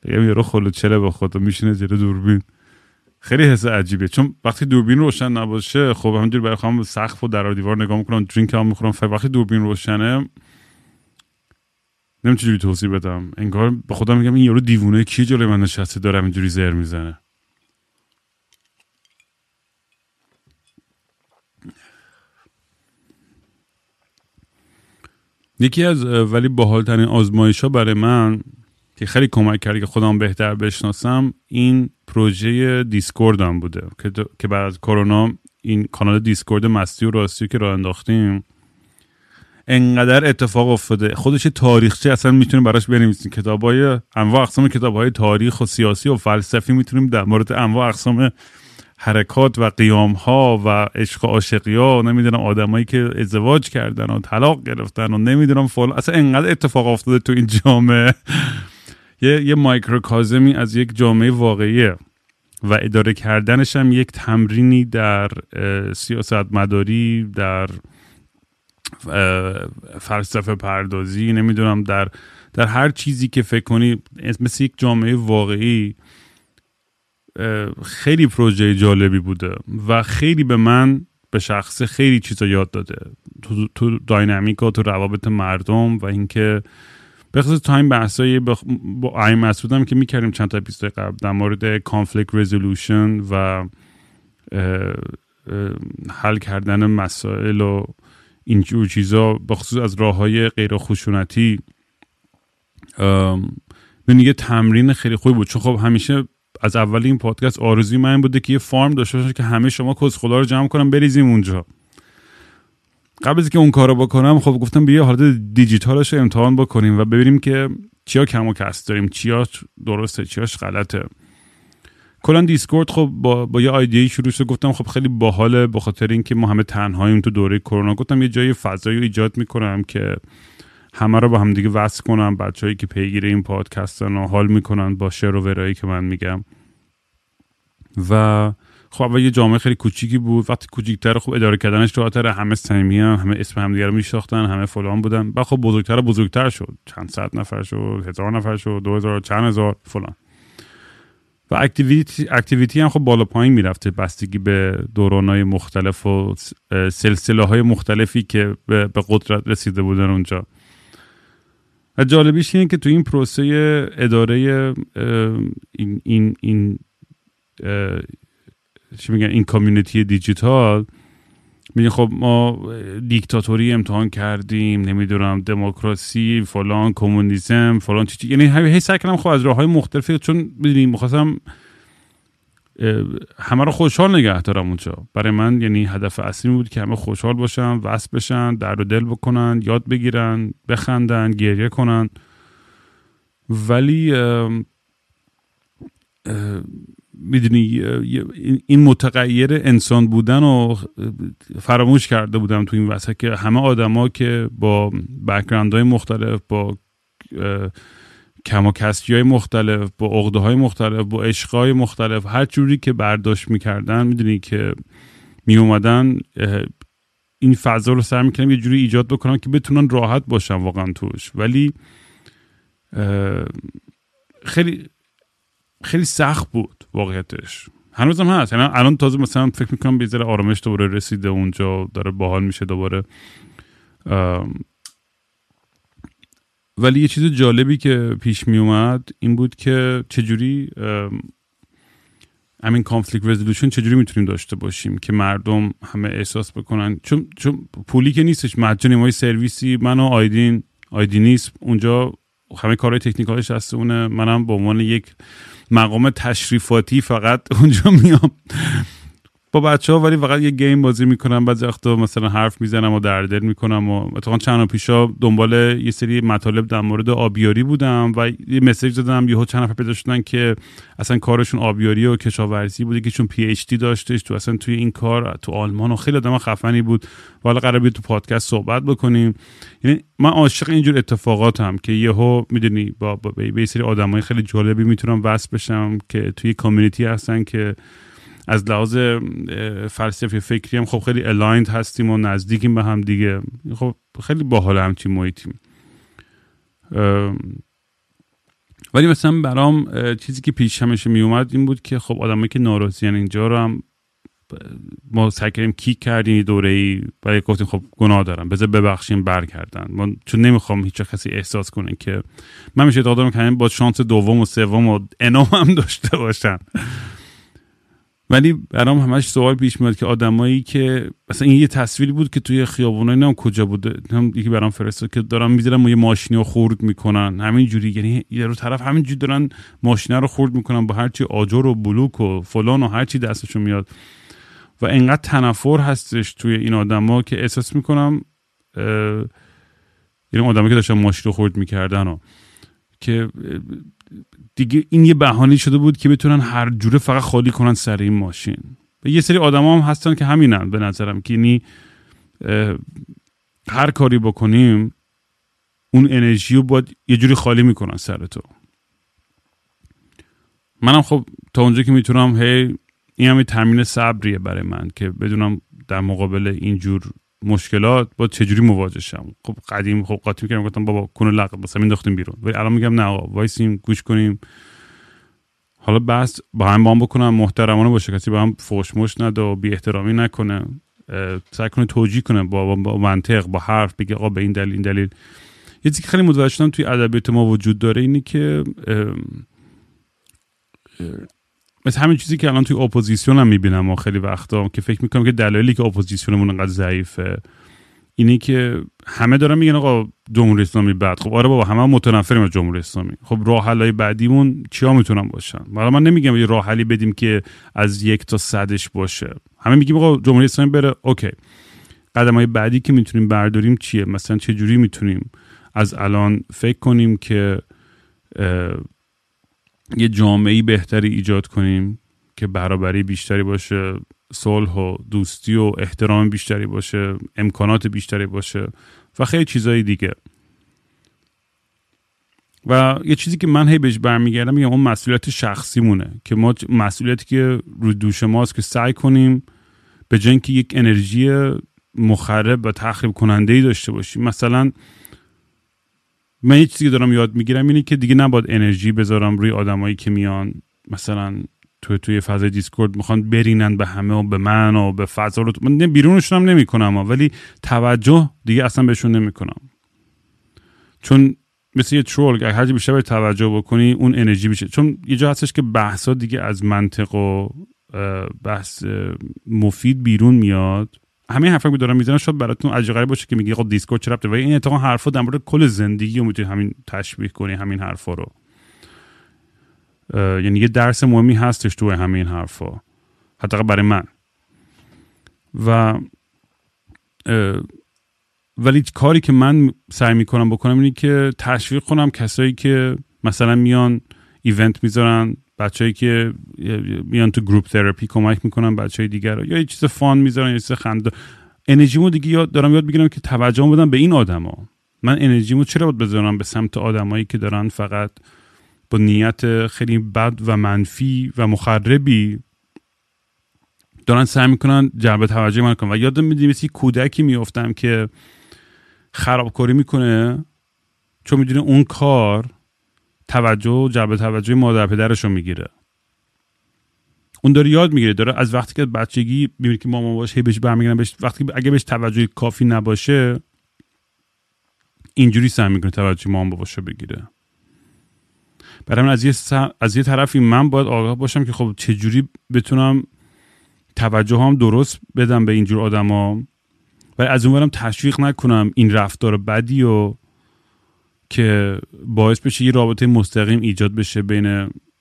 یه رو خلو چله با خودم میشینه زیر دوربین. خیلی حس عجیبه چون وقتی دوربین روشن نباشه خب همینجوری برای خودم سقف و در دیوار نگاه می‌کنم درینک هم می‌خورم. وقتی دوربین روشنه نمیم چجوری توضیح بدم. انگار به خودم میگم این یارو دیوونه کی جلوی من نشسته داره اینجوری زر می‌زنه؟ یکی از ولی باحالترین آزمایش ها برای من که خیلی کمک کرد که خودم بهتر بشناسم این پروژه دیسکوردم بوده که بعد از کرونا این کانال دیسکورد مستی و راستی که راه انداختیم انقدر اتفاق افتاده. خودش تاریخچه اصلا می‌تونیم براش بنویسیم. های انواع اقسام های تاریخ و سیاسی و فلسفی می‌تونیم در مورد انواع اقسام حرکات و قیام ها و عشق عاشقی ها نمی‌دونم آدمایی که ازدواج کردن و طلاق گرفتن و نمی‌دونم فلان. اصلا انقدر اتفاق افتاده تو این جامعه. یه یه مایکروکازمی از یک جامعه واقعیه و اداره کردنش هم یک تمرینی در سیاست مداری در فلسفه پردازی نمی‌دونم در در هر چیزی که فکر کنی مثل یک جامعه واقعی خیلی پروژه جالبی بوده و خیلی به من به شخصه خیلی چیزا یاد داده. تو, تو dynamic ا تو روابط مردم و اینکه به خصوص time بحثای با ایم مسعودم که می‌کردیم چند تا اپیزود قبل در مورد conflict resolution و حل کردن مسائل و اینجور چیزا به خصوص از راه های غیر خشونتی. به یه تمرین خیلی خوبی بود. چون خب همیشه از اول این پادکست آرزوی من بوده که یه فارم داشته باشه که همه شما کس خدا رو جمع کنم بریزیم اونجا. قبل از که اون کارو بکنم خب گفتم بیا حالت دیجیتالش رو امتحان بکنیم و ببینیم که چیا کم و کس داریم چیا درسته چیاش غلطه. کلا دیسکورد خب با, با یه آیدیه شروع شد. گفتم خب خیلی باحاله به خاطر اینکه ما همه تنهاییم تو دوره کرونا. گفتم یه جای فضایی ایجاد می‌کنم که همه رو با هم دیگه وصل کنم. بچههایی که پیگیر این پادکستن و حال می‌کنن با شعر و ورایی که من میگم. و خب و یه جامعه خیلی کوچیکی بود. وقتی کوچیکتر خب اداره کردنش راحت‌تر همه صمیمی همه اسم همدیگه رو میشناختن همه فلان بودن. و خب بزرگتر و بزرگتر شد. چند صد نفر شد هزار نفر شد دو هزار چند هزار فلان. و اکتیویتی, اکتیویتی هم خب بالا پایین می‌رفته. بستگی به دورانهای مختلف و سلسله های مختلفی که به قدرت رسیده بودن اونجا. و جالبیش اینه که تو این پروسه اداره این, این, این چی میگن این کامیونیتی دیجیتال میگه خب ما دیکتاتوری امتحان کردیم نمی‌دونم دموکراسی فلان کمونیسم فلان چی یعنی هی سعی کردم خب از راه های مختلفی چون می‌دونیم می‌خواستم همه رو خوشحال نگه دارم اونجا. برای من یعنی هدف اصلی بود که همه خوشحال باشن وصل بشن در و دل بکنن یاد بگیرن بخندن گریه کنن. ولی می‌دونی این متغیر انسان بودن رو فراموش کرده بودم تو این وسط که همه آدما که با بکرند های مختلف با کم و های مختلف با عقده های مختلف با عشق های مختلف هر جوری که برداشت می‌کردن می‌دونی که می اومدن این فضا رو سر می‌کنم یه جوری ایجاد بکنم که بتونن راحت باشن واقعا توش. ولی خیلی خیلی سخت بود واقعیتش. هنوزم هست. یعنی الان تازه مثلا فکر می‌کنم به ذره آرامش دوباره رسیده اونجا داره باحال میشه دوباره. ولی یه چیز جالبی که پیش می اومد این بود که چجوری همین کانفلیکت رزولوشن چجوری می‌تونیم داشته باشیم که مردم همه احساس بکنن؟ چون, چون پولی که نیستش مجانی ما سرویسی من و آیدین آیدینیسم اونجا همه کارهای تکنیکالش هست اونه منم به عنوان یک مقام تشریفاتی فقط اونجا میام. با بچه ها ولی فقط یه گیم بازی می‌کنم بعضی وقتا مثلا حرف می‌زنم و در دل می‌کنم و اتفاقا چند پیشا دنبال یه سری مطالب در مورد آبیاری بودم و یه message دادم یهو چند نفر پیدا شدن که اصلا کارشون آبیاری و کشاورزی بوده که چون PhD داشتش تو اصلا توی این کار تو آلمان و خیلی آدم خفنی بود. و حالا قرار تو پادکست صحبت بکنیم. یعنی من عاشق اینجور اتفاقاتم که یهو می‌دونی با, با یه سری آدمای خیلی جالبی می‌تونم وصل بشم که توی community هستن که از لحاظ فلسفه فکری هم خب خیلی aligned هستیم و نزدیکیم به هم دیگه. خب خیلی باحال همچین محیطیم. ولی مثلا برام چیزی که پیش همیشه می اومد این بود که خب آدمایی که ناراضی اینجا رو هم ما سعی کردیم کیک کردیم دوره ای. ولی گفتیم خب گناه دارم بذار ببخشیم برگردن. ما چون نمی‌خوام هیچ کسی احساس کنه که من میشه دادم که با شانس دوم و سوم و انام هم داشته باشن. ولی برام همش سوال پیش میاد که آدمایی که مثلا این یه تصویری بود که توی خیابونای نم کجا بوده؟ هم یکی برام فرستاد که دارن می‌ذارن یه ماشینی رو خورد می‌کنن. همین جوری یعنی یه رو طرف همین جوری دارن ماشینه رو خورد می‌کنن با هرچی آجر و بلوک و فلان و هرچی دستشون میاد. و انقدر تنفر هستش توی این آدما که احساس می‌کنم این آدمایی که داشتن ماشین رو خورد می‌کردن و که دیگه این یه بهانه شده بود که بتونن هر جوره فقط خالی کنن سر این ماشین. و یه سری آدما هم هستن که همینن به نظرم که یعنی هر کاری بکنیم اون انرژی رو باید یه جوری خالی می‌کنن سر تو. منم خب تا اونجا که می‌تونم هی این هم تمرین صبریه برای من که بدونم در مقابل اینجور مشکلات با چجوری مواجه شم؟ خب قدیم خب قاطی می‌کردم گفتم بابا کنه لقب بس مینداختیم بیرون. ولی الان میگم نه وایسیم گوش کنیم. حالا بس با هم بام بکنم محترمانه باشه کسی با هم فوش مش نده و بی احترامی نکنه. سعی کنه توجیه کنه با, با منطق با حرف بگه آقا به این دلیل این دلیل. یه چیزی که خیلی متوجه شدم توی ادبیات ما وجود داره اینه که مثل همین چیزی که الان توی اپوزیسیون هم می‌بینم و خیلی وقتا که فکر می‌کنم که دلایلی که اپوزیسیونمون انقدر ضعیفه اینی که همه دارن میگن آقا جمهوری اسلامی بعد خب آره بابا همه متنفریم از جمهوری اسلامی. خب راه حلای بعدیمون چیا می‌تونن باشن؟ حالا من نمیگم یه راه حلی بدیم که از یک تا صدش باشه. همه میگیم آقا جمهوری اسلامی بره اوکی. قدم های بعدی که می‌تونیم برداریم چیه؟ مثلا چه جوری می‌تونیم از الان فکر کنیم که یه جامعه بهتری ایجاد کنیم که برابری بیشتری باشه صلح و دوستی و احترام بیشتری باشه امکانات بیشتری باشه و خیلی چیزهای دیگه. و یه چیزی که من هی بهش برمیگردم میگم اون مسئولیت شخصی مونه که ما مسئولیتی که رو دوش ماست که سعی کنیم به که یک انرژی مخرب و تخریب کننده ای داشته باشیم. مثلا من یه چیزی دارم یاد می‌گیرم اینه که دیگه نباید انرژی بذارم روی آدمایی که میان مثلا توی توی فضای دیسکورد می‌خوان برینن به همه و به من و به فضا رو. من بیرونشون هم نمی‌کنم ولی توجه دیگه اصلا بهشون نمی‌کنم. چون مثل یه ترول اگه هرچی بیشتر به توجه بکنی اون انرژی بیشه چون یه جا هستش که بحثا دیگه از منطق و بحث مفید بیرون میاد. همه حرفا که دارم می‌زنم شاید براتون عجیب غریب باشه که میگی آقا دیسکورد چه ربطه و این اتفاقا حرفا در مورد کل زندگی رو می‌تونی همین تشبیه کنی همین حرفا رو. یعنی یه درس مهمی هستش تو همین حرفا حتی برای من. و ولی کاری که من سعی می‌کنم بکنم اینه که تشویق کنم کسایی که مثلا میان event می‌ذارن بچههایی که میان تو group therapy کمک می‌کنن بچه های دیگر رو. یا یه چیز fun می‌ذارن یا چیز خنده. انرژیمو دیگه یاد دارم یاد بگیرم که توجه بدم به این آدما. من انرژیمو چرا باید بذارم به سمت آدمایی که دارن فقط با نیت خیلی بد و منفی و مخربی دارن سعی می‌کنن جلب توجه من کنن. و یادم میدیم مثل کودکی میافتم که خرابکاری می‌کنه چون می‌دونه اون کار توجه جلب توجه مادر پدرش رو می‌گیره. اون داره یاد می‌گیره داره از وقتی که بچگی می‌بینی که مامان باشه هی بهش برمیگردن بهش وقتی اگه بهش توجه کافی نباشه اینجوری سعی می‌کنه توجه مامان باباشو بگیره. برای من از یه, از یه طرفی من باید آگاه باشم که خب چجوری بتونم توجه هم درست بدم به اینجور آدما و از اونورم تشویق نکنم این رفتار بدی و که باعث بشه یه رابطه مستقیم ایجاد بشه بین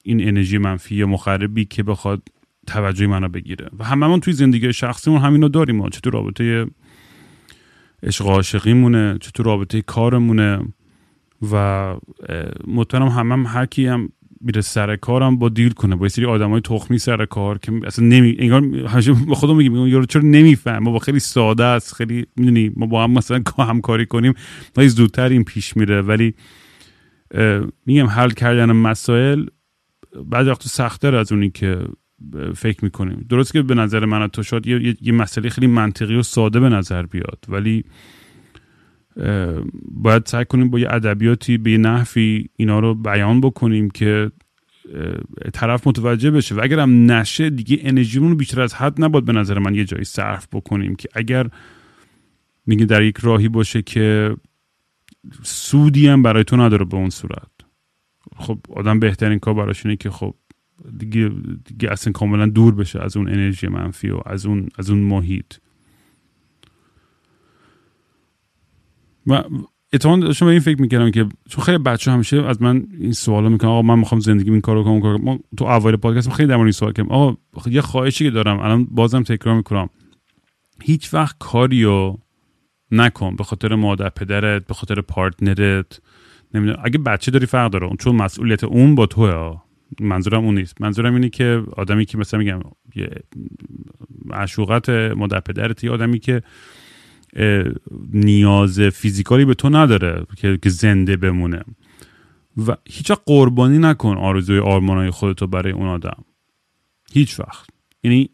این انرژی منفی یا مخربی که بخواد توجه منو بگیره. و هممون توی زندگی شخصیمون همینو داریم ما چطور رابطه عشق عاشقیمونه چطور رابطه کارمونه و مطمئنم همم هم هر کی هم میره سر کارم با دیل کنه با یه سری آدمای تخمی سر کار که اصلا نمی انگار با خودم میگیم یارو چرا نمیفهم ما با خیلی ساده است خیلی می‌دونی ما با هم مثلا همکاری کنیم ما زودتر این پیش میره. ولی میگم حل کردن مسائل بعد وقت سختتر از اونی که فکر می‌کنیم. درست که به نظر من تو شاید یه،, یه مسئله خیلی منطقی و ساده به نظر بیاد ولی باید سعی کنیم با یه ادبیاتی به نحوی اینا رو بیان بکنیم که طرف متوجه بشه. و اگر هم نشه دیگه انرژیمون رو بیشتر از حد نباید به نظر من یه جایی صرف بکنیم که اگر میگه در یک راهی باشه که سودی هم برای تو نداره به اون صورت. خب آدم بهترین کار براش اینه که خب دیگه, دیگه اصلا کاملا دور بشه از اون انرژی منفی و از اون از اون محیط. و اتفاقا داشتم به این فکر می‌کردم که چون خیلی بچه همیشه از من این سوالا می‌کنن آقا من می‌خوام زندگی این کارو کنم ما تو اول پادکست خیلی در این سوال کردم آقا یه خواهشی که دارم الان بازم تکرار می‌کنم. هیچ وقت کاریو نکن به خاطر مادر پدرت به خاطر پارتنرت. نمی‌دونم. اگه بچه داری فرق داره. چون مسئولیت اون با توه. منظورم اون نیست. منظورم اینه که آدمی که مثلا میگم یه معشوقت مادر پدرت یه آدمی که نیاز فیزیکالی به تو نداره که زنده بمونه. و هیچ قربانی نکن آرزوی آرمانای خودتو برای اون آدم. هیچ وقت. یعنی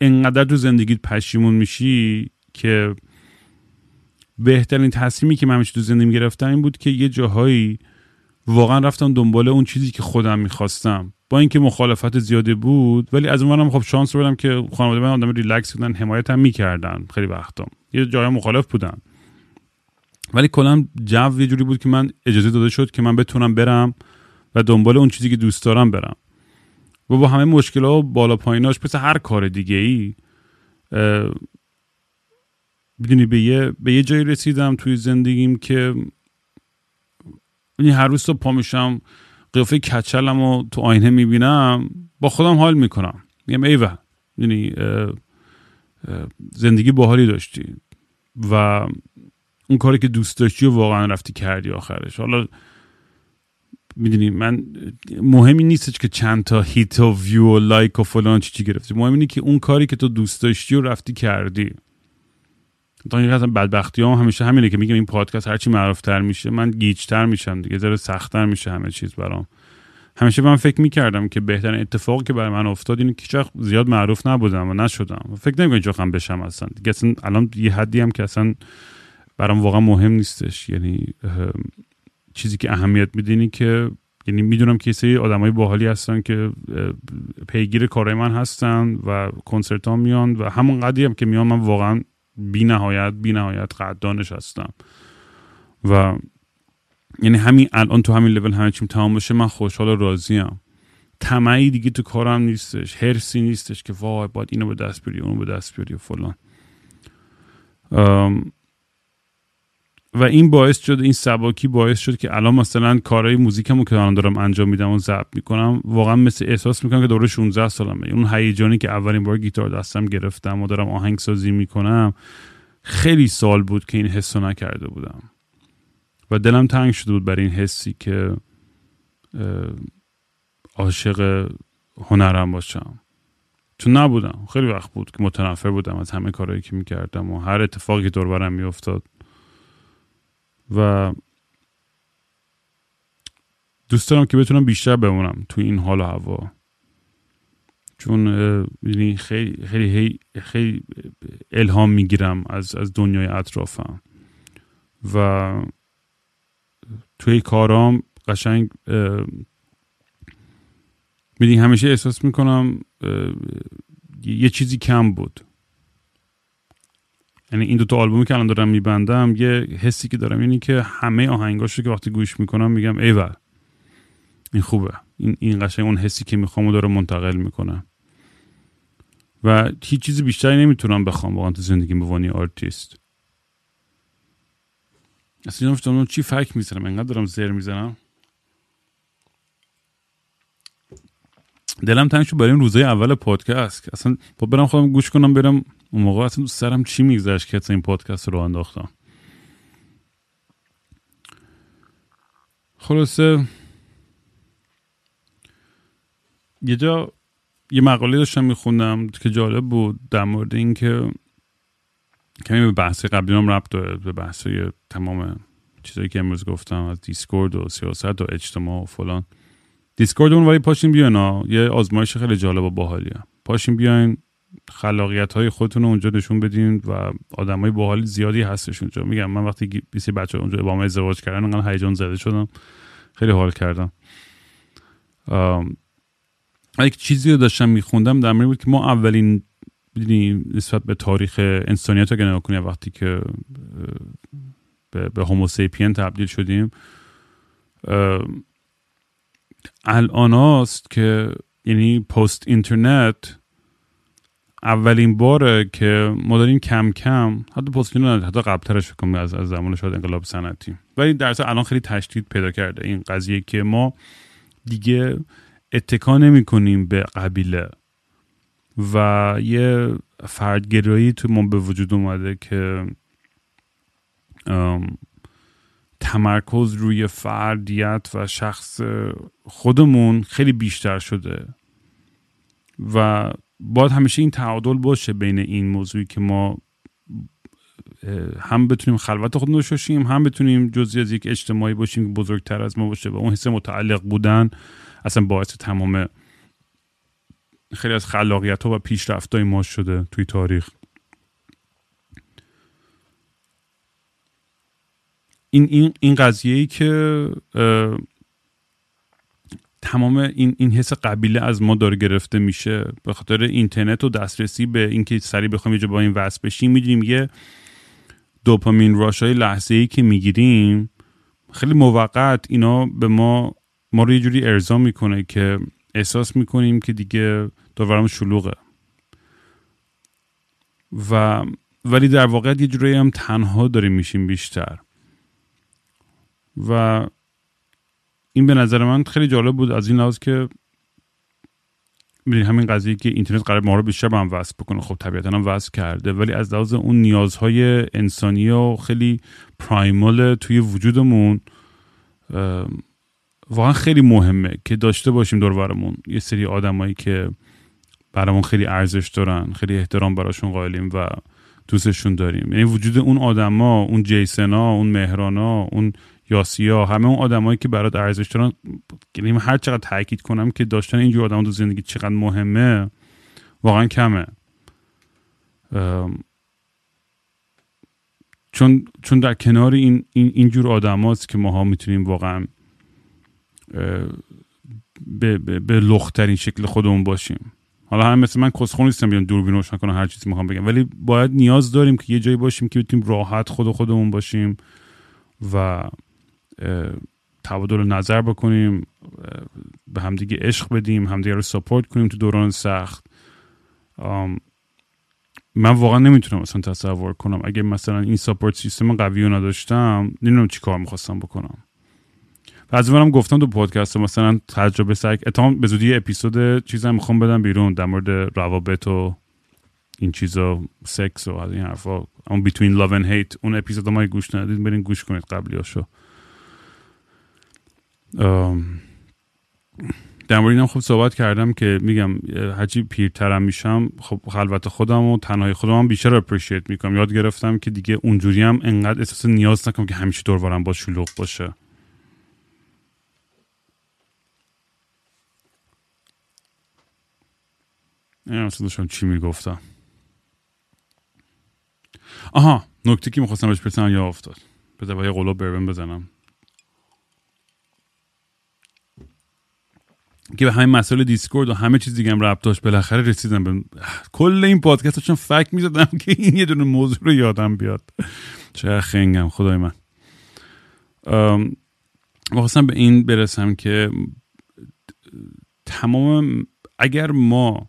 انقدر تو زندگیت پشیمون میشی که بهترین تصمیمی که من تو زندگی گرفتم این بود که یه جاهایی واقعا رفتم دنبال اون چیزی که خودم می‌خواستم. با اینکه مخالفت زیاده بود ولی از اونورم خب شانس بودم که خانواده من آدم ریلکس بودن حمایت هم می‌کردن خیلی وقتا. یه جای مخالف بودن. ولی کلا جو یه جوری بود که من اجازه داده شد که من بتونم برم و دنبال اون چیزی که دوست دارم برم. و با همه مشکل و بالا پاییناش مثل هر کار دیگه ای بدونی به یه, به یه جایی رسیدم توی زندگیم که هر روز صبح پا میشم قیافه کچلم رو تو آینه می‌بینم با خودم حال می‌کنم. میگم ایوه یعنی زندگی باحالی داشتی. و اون کاری که دوست داشتی و واقعا رفتی کردی آخرش. حالا می‌دونی من مهمی نیستش که چند تا هیت و ویو و لایک و فلان چی چی گرفتی. مهم اینه که اون کاری که تو دوست داشتی و رفتی کردی. تا این بدبختی هم همیشه همینه که میگم این پادکست هرچی معروفتر میشه من گیجتر میشم دیگه ذره سختتر میشه همه چیز برام. همیشه من فکر می‌کردم که بهترین اتفاقی که برای من افتاد اینه که زیاد معروف نبودم و نشدم. فکر نمی‌کنم هم بشم اصلا. دیگه اصلا الان یه حدی هم که اصلا برام واقعا مهم نیستش. یعنی چیزی که اهمیت میدینی که یعنی می‌دونم که سری آدمای باحالی هستن که پیگیر کارهای من هستن و کنسرت ها میان و همون قدی هم که میان من واقعا بی نهایت بی نهایت قدردانش هستم. و یعنی همین الان تو همین لول همه چیم تمام بشه من خوشحال و راضیم. طمعی دیگه تو کارم نیستش هرسی نیستش که وای باید اینو به دست بیاری اونو به دست بیاری و فلان. و این باعث شد این سباکی باعث شد که الان مثلا کارهای موزیکمو که الان دارم انجام میدم و ضبط می‌کنم واقعا مثل احساس می‌کنم که دوره 16 سالمه. اون هیجانی که اولین بار گیتار دستم گرفتم و دارم آهنگ سازی می‌کنم خیلی سال بود که این حسو نکرده بودم. و دلم تنگ شده بود برای این حسی که عاشق هنرم باشم. چون نبودم. خیلی وقت بود که متنفر بودم از همه کارهایی که می‌کردم و هر اتفاقی دور برم میافتاد. و دوست دارم که بتونم بیشتر بمونم تو این حال و هوا. چون یعنی خیلی خیلی خیلی الهام می‌گیرم از از دنیای اطرافم. و توی کارام قشنگ می‌دونی همیشه احساس می‌کنم یه چیزی کم بود. یعنی این دو تا آلبومی که الان دارم میبندم یه حسی که دارم اینی که همه آهنگاش رو که وقتی گوش می‌کنم میگم ایول این خوبه. این این قشنگ اون حسی که می‌خوام داره منتقل می‌کنه. و هیچ چیزی بیشتری نمی‌تونم بخوام واقعا تو زندگی به عنوان آرتیست. اصلا چی فک می‌زنم؟ انقدر دارم زر می‌زنم. دلم تنگ شد برای این روزای اول پادکست. اصلا با برم خودم گوش کنم برم اون موقع اصلا تو سرم چی میگذشت که این پادکست رو انداختم. خلاصه یه جا یه مقاله داشتم میخوندم که جالب بود در مورد اینکه کمی به بحث قبلی هم ربط داره به بحث تمام چیزایی که امروز گفتم از دیسکورد و سیاست و اجتماع و فلان. دیسکوردمون ولی پاشین بیاین یه آزمایش خیلی جالب و باحالیه پاشین بیاین خلاقیت های خودتون رو اونجا نشون بدین و آدم های باحال زیادی هستش اونجا. میگم من وقتی بیسی بچه اونجا با ازدواج کردن انقدر هیجان زده شدم. خیلی حال کردم. یک چیزی رو داشتم میخوندم در مورد بود که ما اولین نسبت به تاریخ انسانیت رو نگاه کنیم. وقتی که به, به هوموسیپین تبدیل شدیم الان است که یعنی پست اینترنت اولین باره که ما داریم کم کم حتی پست حتی قبلترش کنم از از زمان شاید انقلاب صنعتی. ولی در الان خیلی تشدید پیدا کرده این قضیه که ما دیگه اتکا نمی کنیم به قبیله. و یه فردگرایی تو ما به وجود اومده که تمرکز روی فردیت و شخص خودمون خیلی بیشتر شده. و باید همیشه این تعادل باشه بین این موضوعی که ما هم بتونیم خلوت خودمون رو هم بتونیم جزئی از یک اجتماعی باشیم که بزرگتر از ما باشه و اون حس متعلق بودن اصلا باعث تمام خیلی از خلاقیت ها و پیشرفت های ما شده توی تاریخ. این, این, این قضیه ای که تمام این, این حس قبیله از ما داره گرفته میشه. به خاطر اینترنت و دسترسی به اینکه سریع بخوایم یه با این وصل بشیم می‌دونیم یه دوپامین راش های لحظه ای که می‌گیریم خیلی موقت اینا به ما ما رو یه جوری ارضا می‌کنه که احساس می‌کنیم که دیگه دورم شلوغه. و ولی در واقع یه جوری هم تنها داریم میشیم بیشتر. و این به نظر من خیلی جالب بود از این لحاظ که همین قضیه که اینترنت قرار ما رو بیشتر به هم وصل بکنه. خب طبیعتا هم وصل کرده ولی از لحاظ اون نیازهای انسانی و خیلی پرایمال توی وجودمون واقعا خیلی مهمه که داشته باشیم دور یه سری آدمایی که برامون خیلی ارزش دارن خیلی احترام براشون قائلیم و دوستشون داریم. یعنی وجود اون آدما اون جیسنا اون مهرانا اون یاسیا همه اون آدمایی که برات ارزش دارن یعنی هر چقدر تاکید کنم که داشتن اینجور آدم تو زندگی چقدر مهمه واقعا کمه. چون چون در کنار این این اینجور آدم که ماها می‌تونیم واقعا به, به, به لخترین شکل خودمون باشیم. حالا هم مثل من کسخون نیستم بیان دوربین روشن کنم هر چیزی می‌خوام بگم. ولی باید نیاز داریم که یه جایی باشیم که بتونیم راحت خود خودمون باشیم و تبادل نظر بکنیم به همدیگه عشق بدیم همدیگه رو سپورت کنیم تو دوران سخت. من واقعا نمی‌تونم مثلا تصور کنم. اگه مثلا این سپورت سیستم قوی رو نداشتم نمی‌دونم چی کار می‌خواستم بکنم. از هم گفتم تو پادکست مثلا تجربه سگ اتهام به زودی اپیزود چیزا می‌خوام بدم بیرون در مورد روابط و این چیزا سکس و از این حرفا. اون بیتوین لاو and هیت اون اپیزود ما گوش ندید برین گوش کنید قبلی هاشو در مورد اینم خب صحبت کردم که میگم هرچی پیرترم میشم. خب خلوت خودم و تنهای خودم هم بیشتر اپریشیت می‌کنم. یاد گرفتم که دیگه اونجوری هم انقدر احساس نیاز نکنم که همیشه دور با شلوغ باشه. نمی‌دونم داشتم چی می‌گفتم. آها نکته که می‌خواستم بهش پرسنم یا افتاد. بذار یه قلوب بربن بزنم. که به همین مسئله دیسکورد و همه چیز دیگه هم ربط داشت بالاخره رسیدم به کل این پادکست چون فکر می‌زدم که این یه دونه موضوع رو یادم بیاد. چه خنگم خدای من. خواستم به این برسم که تمام اگر ما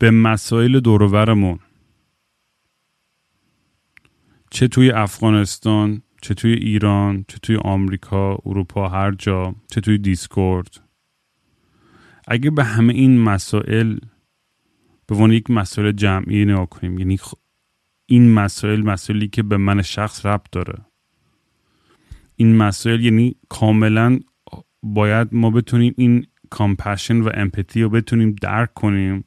به مسائل دورورمون. چه توی افغانستان چه توی ایران چه توی آمریکا اروپا هر جا چه توی دیسکورد. اگه به همه این مسائل به عنوان یک مسئله جمعی نگاه کنیم یعنی این مسائل مسائلی که به من شخص ربط داره. این مسائل یعنی کاملا باید ما بتونیم این compassion و empathy رو بتونیم درک کنیم.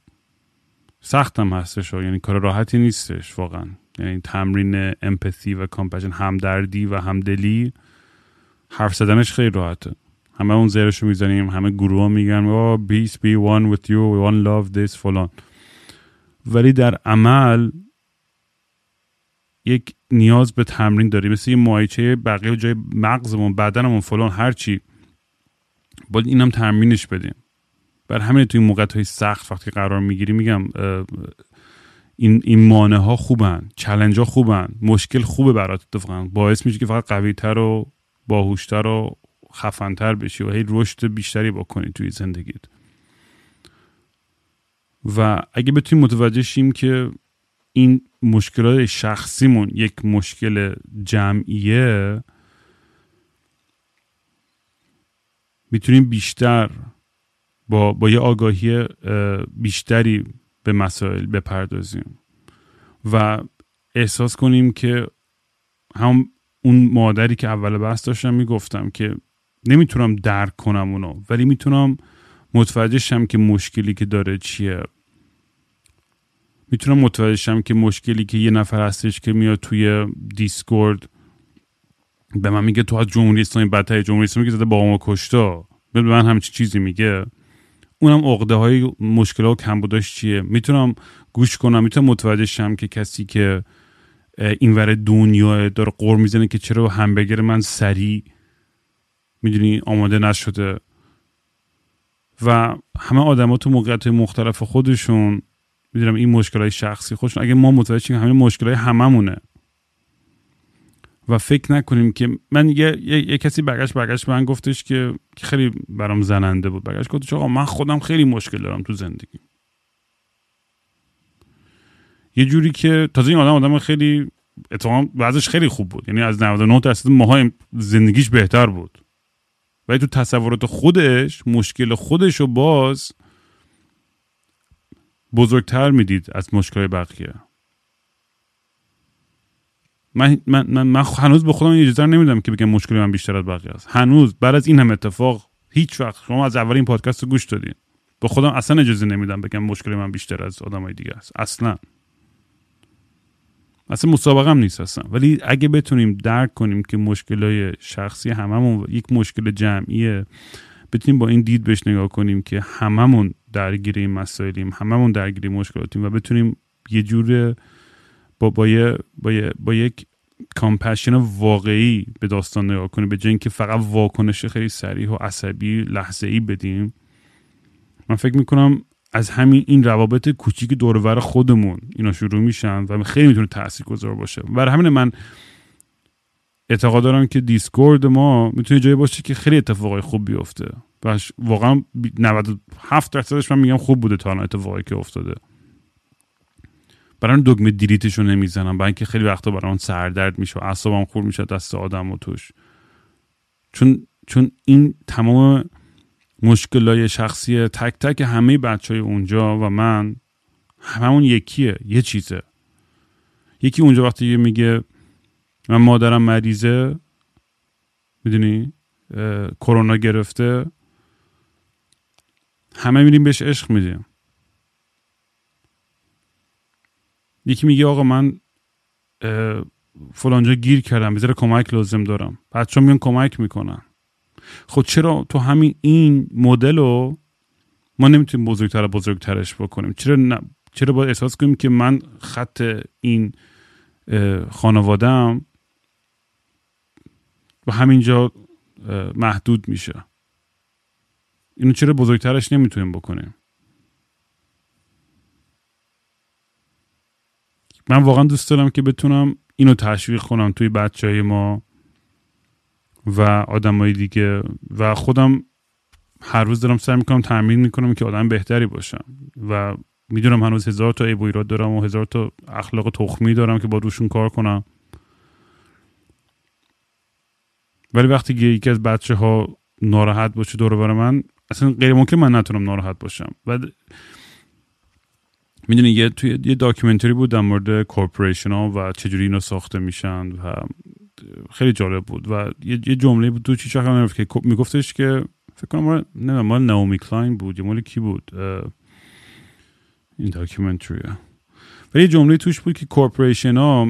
سختم هستش یعنی کار راحتی نیستش واقعا. یعنی تمرین empathy و compassion همدردی و همدلی حرف زدنش خیلی راحته. همه اون زیرش رو می‌زنیم همه گروه ها میگن oh, peace be one with you we one love this فلان. ولی در عمل یک نیاز به تمرین داریم. مثل یه مایچه بقیه جای مغزمون بدنمون فلان هرچی. باید اینم تمرینش بدیم. بر همین توی موقع های سخت وقتی قرار می‌گیری میگم این این مانه ها خوبن چلنج ها خوبن مشکل خوبه برات اتفاقا. باعث میشه که فقط قوی تر و باهوشتر و خفنتر بشی و هی رشد بیشتری بکنی توی زندگیت. و اگه بتونیم متوجه شیم که این مشکلات شخصیمون یک مشکل جمعیه می‌تونیم بیشتر با, با یه آگاهی بیشتری به مسائل بپردازیم و احساس کنیم که هم اون مادری که اول بحث داشتم می‌گفتم که نمی‌تونم درک کنم اونو ولی می‌تونم متوجه شم که مشکلی که داره چیه. می‌تونم متوجه شم که مشکلی که یه نفر هستش که میاد توی دیسکورد به من میگه تو از جمهوری اسلامی بدتر جمهوری اسلامی که زده با ما کشتا به من همچی چیزی میگه. اونم عقده های مشکل و کمبوداش چیه؟ می‌تونم گوش کنم می‌تونم متوجه شم که کسی که اینور دنیا داره قور می‌زنه که چرا همبرگر من سریع می‌دونی آماده نشده. و همه آدما تو موقعیت مختلف خودشون می‌دونم این مشکل های شخصی خودشون اگه ما متوجه شیم همه مشکل های هممونه. و فکر نکنیم که من یه, یه،, کسی برگشت برگشت من گفتش که خیلی برام زننده بود. برگشت گفتش آقا من خودم خیلی مشکل دارم تو زندگی. یه جوری که تازه این آدم آدم خیلی اتفاقا بعضش خیلی خوب بود. یعنی از 99 درصد ماها زندگیش بهتر بود. ولی تو تصورات خودش مشکل خودش رو باز بزرگتر می‌دید از مشکل بقیه. من, من, من, من هنوز به خودم اجازه نمیدم که بگم مشکل من بیشتر از بقیه است. هنوز بعد از این هم اتفاق هیچ وقت شما از اول این پادکست رو گوش دادین. به خودم اصلا اجازه نمیدم بگم مشکل من بیشتر از آدمای دیگه است. اصلا. اصلا مسابقه هم نیست اصلا. ولی اگه بتونیم درک کنیم که مشکلای شخصی هممون یک مشکل جمعیه بتونیم با این دید بهش نگاه کنیم که هممون درگیر این مسائلیم هممون درگیر مشکلاتیم و بتونیم یه جور با با, با, با یک کامپشن واقعی به داستان نگاه کنیم. به جای که فقط واکنش خیلی سریع و عصبی لحظه ای بدیم من فکر می‌کنم از همین این روابط کوچیک دورور خودمون اینا شروع میشن و خیلی می‌تونه تاثیر گذار باشه. برای همین من اعتقاد دارم که دیسکورد ما می‌تونه جایی باشه که خیلی اتفاقای خوب بیفته. و واقعا 97 درصدش من میگم خوب بوده تا الان اتفاقی که افتاده. برای دگمه دیلیتش رو نمی‌زنم برای اینکه خیلی وقتا برای سردرد میشه و اعصابم خور میشه دست آدم و توش. چون چون این تمام مشکلای شخصی تک تک همه بچه های اونجا و من همون یکیه یه چیزه. یکی اونجا وقتی میگه من مادرم مریضه می‌دونی؟ کرونا گرفته همه میریم بهش عشق میدیم. یکی میگه آقا من فلانجا گیر کردم بذاره کمک لازم دارم. بچه میان کمک می‌کنن. خب چرا تو همین این مدل رو ما نمی‌تونیم بزرگتر بزرگترش بکنیم؟ چرا ن... چرا باید احساس کنیم که من خط این خانوادم و همینجا محدود میشه؟ اینو چرا بزرگترش نمی‌تونیم بکنیم؟ من واقعا دوست دارم که بتونم اینو تشویق کنم توی بچه های ما و آدمای دیگه و خودم هر روز دارم سعی می‌کنم تمرین می‌کنم که آدم بهتری باشم و می‌دونم هنوز هزار تا عیب و دارم و هزار تا اخلاق تخمی دارم که با روشون کار کنم. ولی وقتی که یکی از بچه ها ناراحت باشه دور بر من اصلا غیر ممکن من نتونم ناراحت باشم. و می‌دونی یه توی یه documentary بود در مورد corporation ها و چجوری اینا ساخته میشن و خیلی جالب بود. و یه, جمله بود تو چی چقدر که میگفتش که فکر کنم نه مال ناومی کلاین بود یا مال کی بود؟ این documentary ولی یه جمله توش بود که corporation ها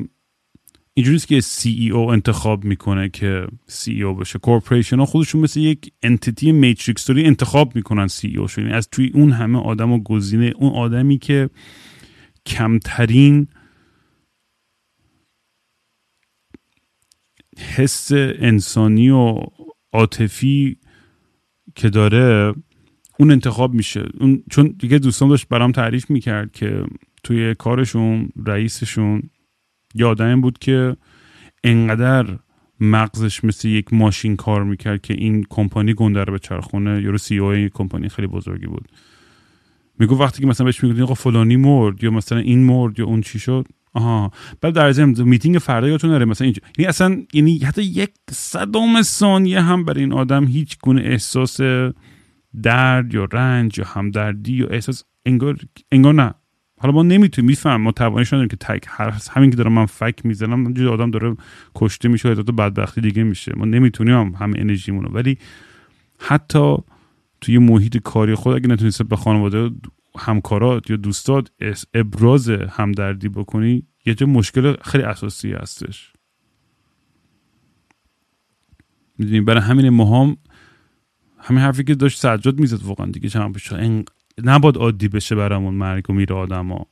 اینجوری که CEO انتخاب می‌کنه که CEO بشه corporation ها خودشون مثل یک entity matrix داری انتخاب می‌کنن CEO شدین از توی اون همه آدم و گزینه اون آدمی که کمترین حس انسانی و عاطفی که داره اون انتخاب میشه. اون چون دیگه دوستان داشت برام تعریف می‌کرد که توی کارشون رئیسشون یه آدمی بود که انقدر مغزش مثل یک ماشین کار می‌کرد که این کمپانی گنده رو به چرخونه یا سی او کمپانی خیلی بزرگی بود. میگو وقتی که مثلا بهش می‌گفتین آقا فلانی مرد یا مثلا این مرد یا اون چی شد؟ آها. بعد در ضمن میتینگ فردا یادتون نره مثلا اینجا. یعنی اصلا یعنی حتی یک صدم ثانیه هم برای این آدم هیچ گونه احساس درد یا رنج یا همدردی یا احساس انگار انگار نه. حالا ما نمی‌تونیم میفهم. ما توانش نداریم که تک همین که دارم من فک می‌زنم اونجوری آدم داره کشته میشه و بدبختی دیگه میشه. ما نمی‌تونیم هم همه انرژیمونو. ولی حتی توی محیط کاری خود اگه نتونی به خانواده همکارات یا دوستات ابراز همدردی بکنی یه جا مشکل خیلی اساسی هستش. می‌دونی؟ برای همین ماهام همین حرفی که داشت سجاد می‌زد واقعا دیگه چند پیش. نباد عادی بشه برامون مرگ و میره آدما.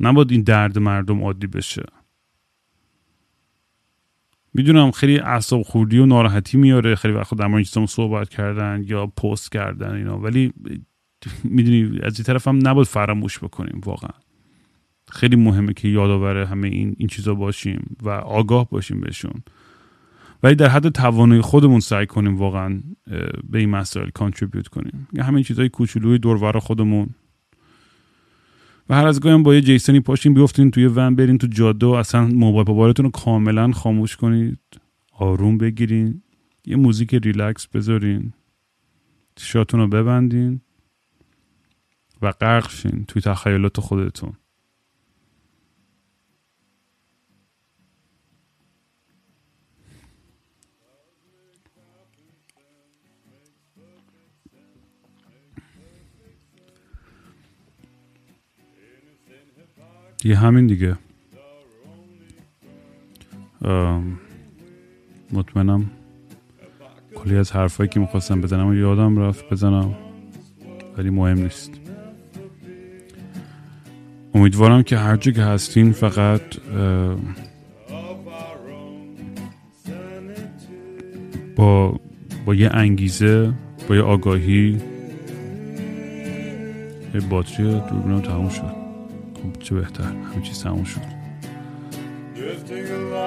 نباد این درد مردم عادی بشه. می‌دونم خیلی اعصاب خوردی و ناراحتی میاره خیلی وقت در مورد صحبت کردن یا پست کردن اینا ولی می‌دونی از این طرف هم نباید فراموش بکنیم واقعا. خیلی مهمه که یادآور همه این این چیزا باشیم و آگاه باشیم بهشون. ولی در حد توانایی خودمون سعی کنیم واقعا به این مسائل کانتریبیوت کنیم. یا همین چیزای کوچولوی دورور خودمون. و هر از گاهی با یه جیسنی پاشین بیفتین توی ون برین تو جاده و اصلا موبایل موبایلتون رو کاملا خاموش کنید. آروم بگیرین. یه موزیک ریلکس بذارین. تیشاتون رو ببندین. و غرق شین توی تخیلات خودتون. دیگه همین دیگه. مطمئنم کلی از حرفایی که می‌خواستم بزنم و یادم رفت بزنم ولی مهم نیست. امیدوارم که هر که هستین فقط با با یه انگیزه با یه آگاهی یه باتری دوربینم تموم شد. خب چه بهتر. همین چیز تموم شد.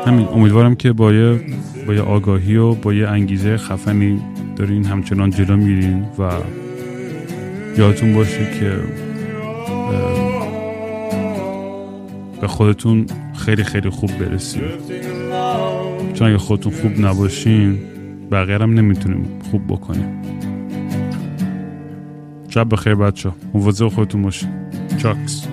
همین امیدوارم که با یه با یه آگاهی و با یه انگیزه خفنی دارین همچنان جلو میرین و یادتون باشه که به خودتون خیلی خیلی خوب برسید. چون اگه خودتون خوب نباشین بقیه هم نمی‌تونیم خوب بکنیم. شب بخیر بچه مواظب خودتون باشین. چاکس.